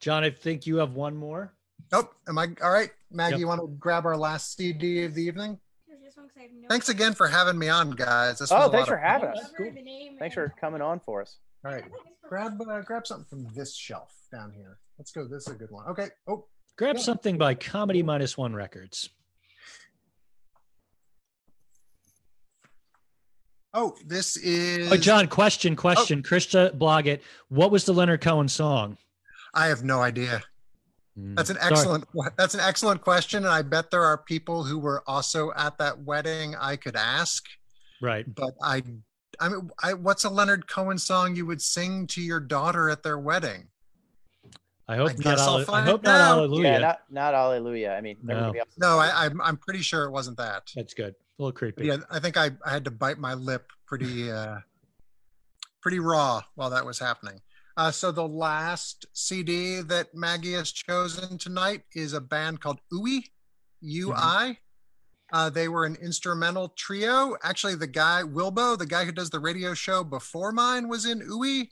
John, I think you have one more.
Oh, am I all right? Maggie,
Yep.
you want to grab our last CD of the evening?
Here's this one 'cause I have no
Thanks again for having me on, guys. This
oh,
a
thanks for having
fun.
us.
Cool.
Thanks for coming on for us.
All right, grab uh, grab something from this shelf down here. Let's go. This is a good one. Okay. Oh,
Grab
Yeah.
something by Comedy Minus One Records.
Oh, this is.
Oh, John, question, question. Krista Bloggett, what was the Leonard Cohen song?
I have no idea.
Mm,
That's an
sorry.
excellent. That's an excellent question, and I bet there are people who were also at that wedding I could ask.
Right.
But I, I mean, I, what's a Leonard Cohen song you would sing to your daughter at their wedding?
I hope
I
not.
guess I'll
Alle- I hope not. Hallelujah.
Yeah, not not Hallelujah. I mean,
No.
else.
No, I, I'm I'm pretty sure it wasn't that.
That's good. A little creepy.
Yeah, I think I, I had to bite my lip pretty (laughs) uh, pretty raw while that was happening. Uh, so the last CD that Maggie has chosen tonight is a band called UI, UI. Uh, they were an instrumental trio. Actually, the guy Wilbo, the guy who does the radio show before mine, was in UI,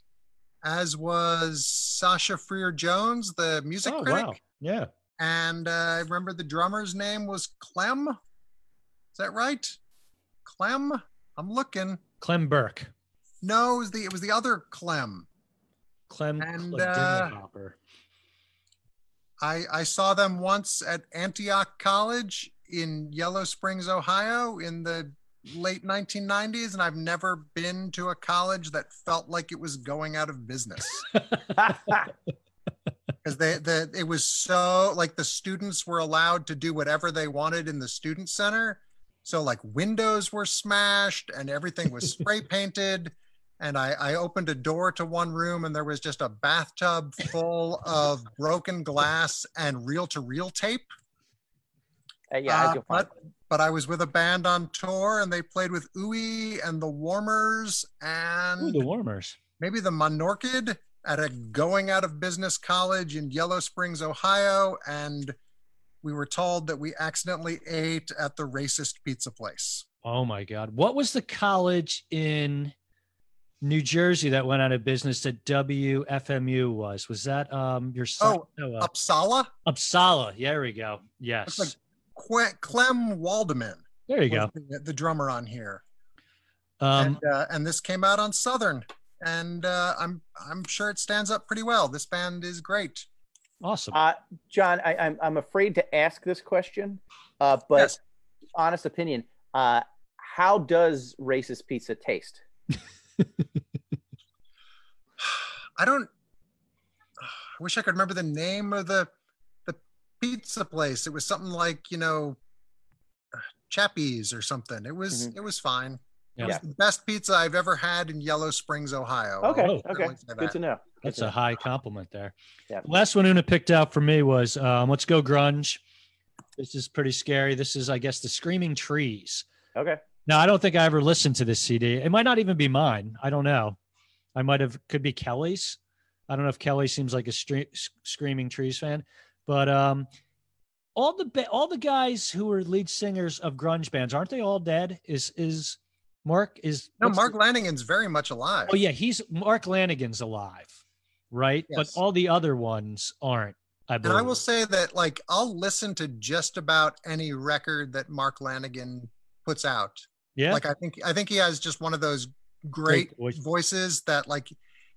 as was Sasha Frere-Jones, the music
Oh
critic.
wow. Yeah.
And uh, I remember the drummer's name was Clem. Is that right? Clem? I'm looking.
Clem Burke.
No, it was the it was the other Clem.
Clem
And, uh, I I saw them once at Antioch College in Yellow Springs, Ohio, in the late 1990s, and I've never been to a college that felt like it was going out of business. (laughs) (laughs) Because they the it was so like the students were allowed to do whatever they wanted in the student center. So like windows were smashed and everything was (laughs) spray painted. And I, I opened a door to one room and there was just a bathtub full of broken glass and reel-to-reel tape.
Uh, yeah,
Uh, but, but I was with a band on tour and they played with Ui and the Warmers and
Ooh, the Warmers.
maybe the Monorchid at a going out of business college in Yellow Springs, Ohio. And we were told that we accidentally ate at the racist pizza place.
Oh my God. What was the college in New Jersey that went out of business that WFMU was? Was that um your son?
Oh,
no, uh,
Upsala,
Upsala. Yeah, there we go. Yes.
like- Clem Waldmann
there you go.
the, the drummer on here.
Um,
and, uh, and this came out on Southern. And uh, I'm I'm sure it stands up pretty well. This band is great.
awesome.
Uh, John, I, I'm I'm afraid to ask this question, uh, but
Yes.
honest opinion, uh, how does racist pizza taste? (sighs)
I don't. (sighs) I wish I could remember the name of the the pizza place. It was something like you know, Chappie's or something. It was
Mhm.
it was fine. It
Yeah.
was the best pizza I've ever had in Yellow Springs, Ohio.
Okay,
Oh,
okay, good
that.
to know. Good
That's
to
a
know.
high compliment there.
Yeah.
The last one Una picked out for me was um, Let's Go Grunge. This is pretty scary. This is, I guess, The Screaming Trees.
Okay,
Now, I don't think I ever listened to this CD. It might not even be mine. I don't know. I might have, could be Kelly's. I don't know if Kelly seems like a stre- Screaming Trees fan, but um, all the ba- all the guys who were lead singers of grunge bands aren't they all dead? Is is Mark is
No, Mark
the-
Lanegan's very much alive.
Oh yeah, he's Mark Lanegan's alive, right? But all the other ones aren't. I believe. And.
I will say that like I'll listen to just about any record that Mark Lanegan puts out.
yeah,
Like I think I think he has just one of those great,
voice.
voices that like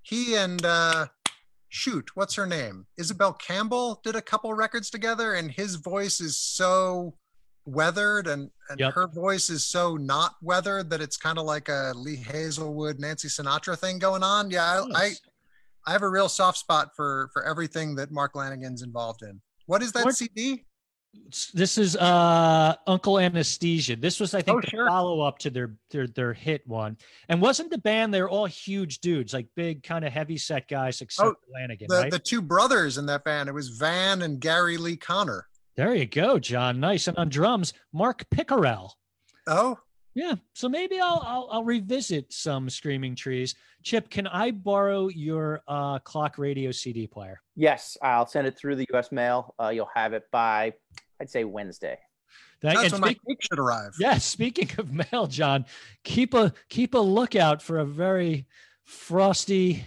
he and uh shoot, what's her name? Isobel Campbell did a couple records together and his voice is so weathered and, and
Yep.
her voice is so not weathered that it's kind of like a Lee Hazlewood, Nancy Sinatra thing going on. Yeah, I, I
Nice.
I have a real soft spot for for everything that Mark Lanegan's involved in. What is that CD?
This is uh Uncle Anesthesia. This was, I think,
Oh,
the
sure.
follow up to their their their hit one. And wasn't the band? They're all huge dudes, like big, kind of heavy set guys, except
Oh,
Flanagan,
The
right?
the two brothers in that band. It was Van and Gary Lee Conner.
there you go, John. Nice. And on drums, Mark Pickerel.
Oh,
Yeah. So maybe I'll, I'll I'll revisit some Screaming Trees. Chip, can I borrow your uh, clock radio CD player?
Yes, I'll send it through the U.S. mail. Uh, you'll have it by, I'd say Wednesday.
Thank-
that's
and
when my cake should arrive.
Yes, speaking of mail, John, keep a keep a lookout for a very frosty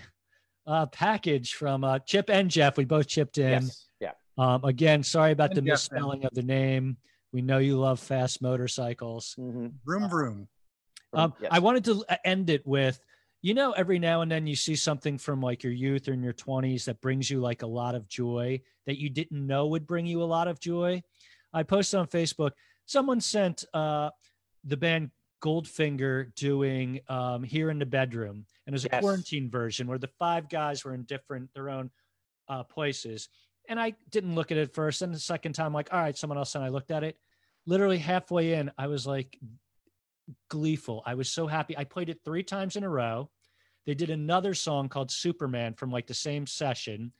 uh, package from uh, Chip and Jeff. We both chipped in.
Yes. Yeah.
Um, again, sorry about the
Jeff, man.
misspelling of the name. We know you love fast motorcycles.
hmm
Vroom vroom.
Um,
Yes.
I wanted to uh, end it with, you know, every now and then you see something from like your youth or in your 20s that brings you like a lot of joy that you didn't know would bring you a lot of joy. I posted on Facebook, someone sent uh, the band Goldfinger doing um, Here in the Bedroom. And it was a
Yes.
quarantine version where the five guys were in different, their own uh, places. And I didn't look at it first. And the second time, like, all right, someone else. And I looked at it. Literally halfway in, I was like, gleeful. I was so happy. I played it three times in a row. They did another song called Superman from like the same session.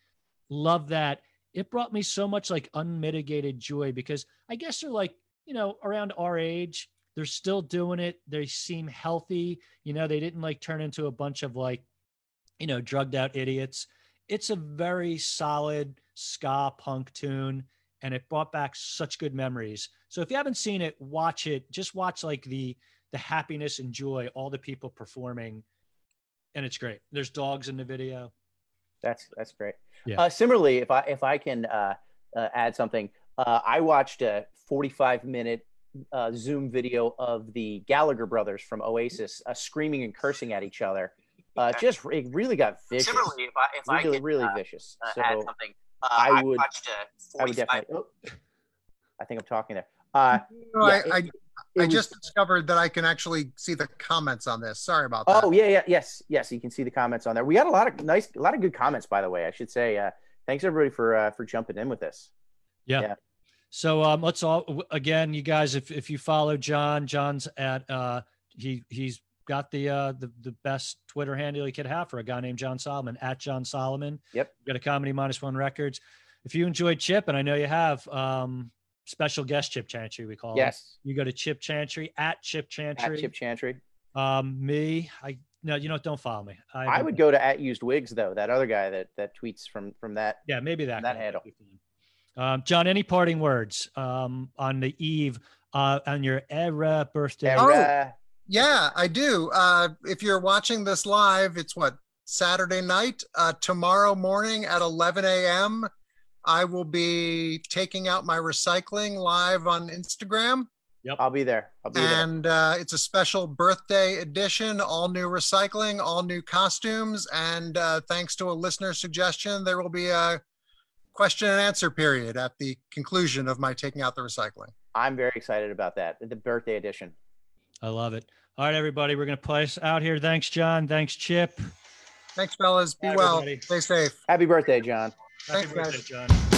Love that. It brought me so much like unmitigated joy because I guess they're like, you know, around our age, they're still doing it. They seem healthy. You know, they didn't like turn into a bunch of like, you know, drugged out idiots. It's a very solid ska punk tune and it brought back such good memories. So if you haven't seen it, watch it. Just watch like the the happiness and joy, all the people performing, and it's great. There's dogs in the video.
That's that's great.
Yeah.
Uh, similarly, if I if I can uh, uh, add something, uh, I watched a 45 minute uh, Zoom video of the Gallagher brothers from Oasis uh, screaming and cursing at each other. Uh, just it really got vicious.
Similarly, if I if I
really, really
uh,
vicious.
uh,
So
add something, uh,
I
I,
would-
watched a
I would definitely. Oh, I think I'm talking there. Uh,
No,
yeah,
I, I,
it
I
was-
just discovered that I can actually see the comments on this. Sorry about that.
Oh yeah, yeah, yes, yes. You can see the comments on there. We got a lot of nice, a lot of good comments, by the way. I should say. Uh, thanks everybody for uh, for jumping in with this.
Yeah.
Yeah.
So um, let's all again, you guys, if if you follow John, John's at uh, he he's got the uh the, the best Twitter handle you could have for a guy named Jon Solomon at Jon Solomon.
Yep.
Got a comedy minus one records. If you enjoyed Chip, and I know you have, um, special guest Chip Chantry, we call him.
Yes,
You go to Chip Chantry at Chip Chantry.
at Chip Chantry.
Um, me, I no, you know, what, don't follow me.
I would go to at used wigs though. That other guy that that tweets from from that.
Yeah, maybe that.
that handle.
Um, John, any parting words um, on the eve uh, on your era birthday?
Oh.
Era-
Yeah, I do. Uh, if you're watching this live, it's what Saturday night. Uh, tomorrow morning at 11 a.m., I will be taking out my recycling live on Instagram, Yep.
I'll be there. I'll be there.
and uh, it's a special birthday edition. All new recycling, all new costumes, and uh, thanks to a listener suggestion, there will be a question and answer period at the conclusion of my taking out the recycling.
I'm very excited about that. The birthday edition.
I love it. All right, everybody, we're gonna play us out here. Thanks, John. Thanks, Chip.
Thanks, fellas. Be
Bye,
well.
everybody.
Stay safe.
Happy birthday, John.
Happy
Thanks, guys.
birthday, John.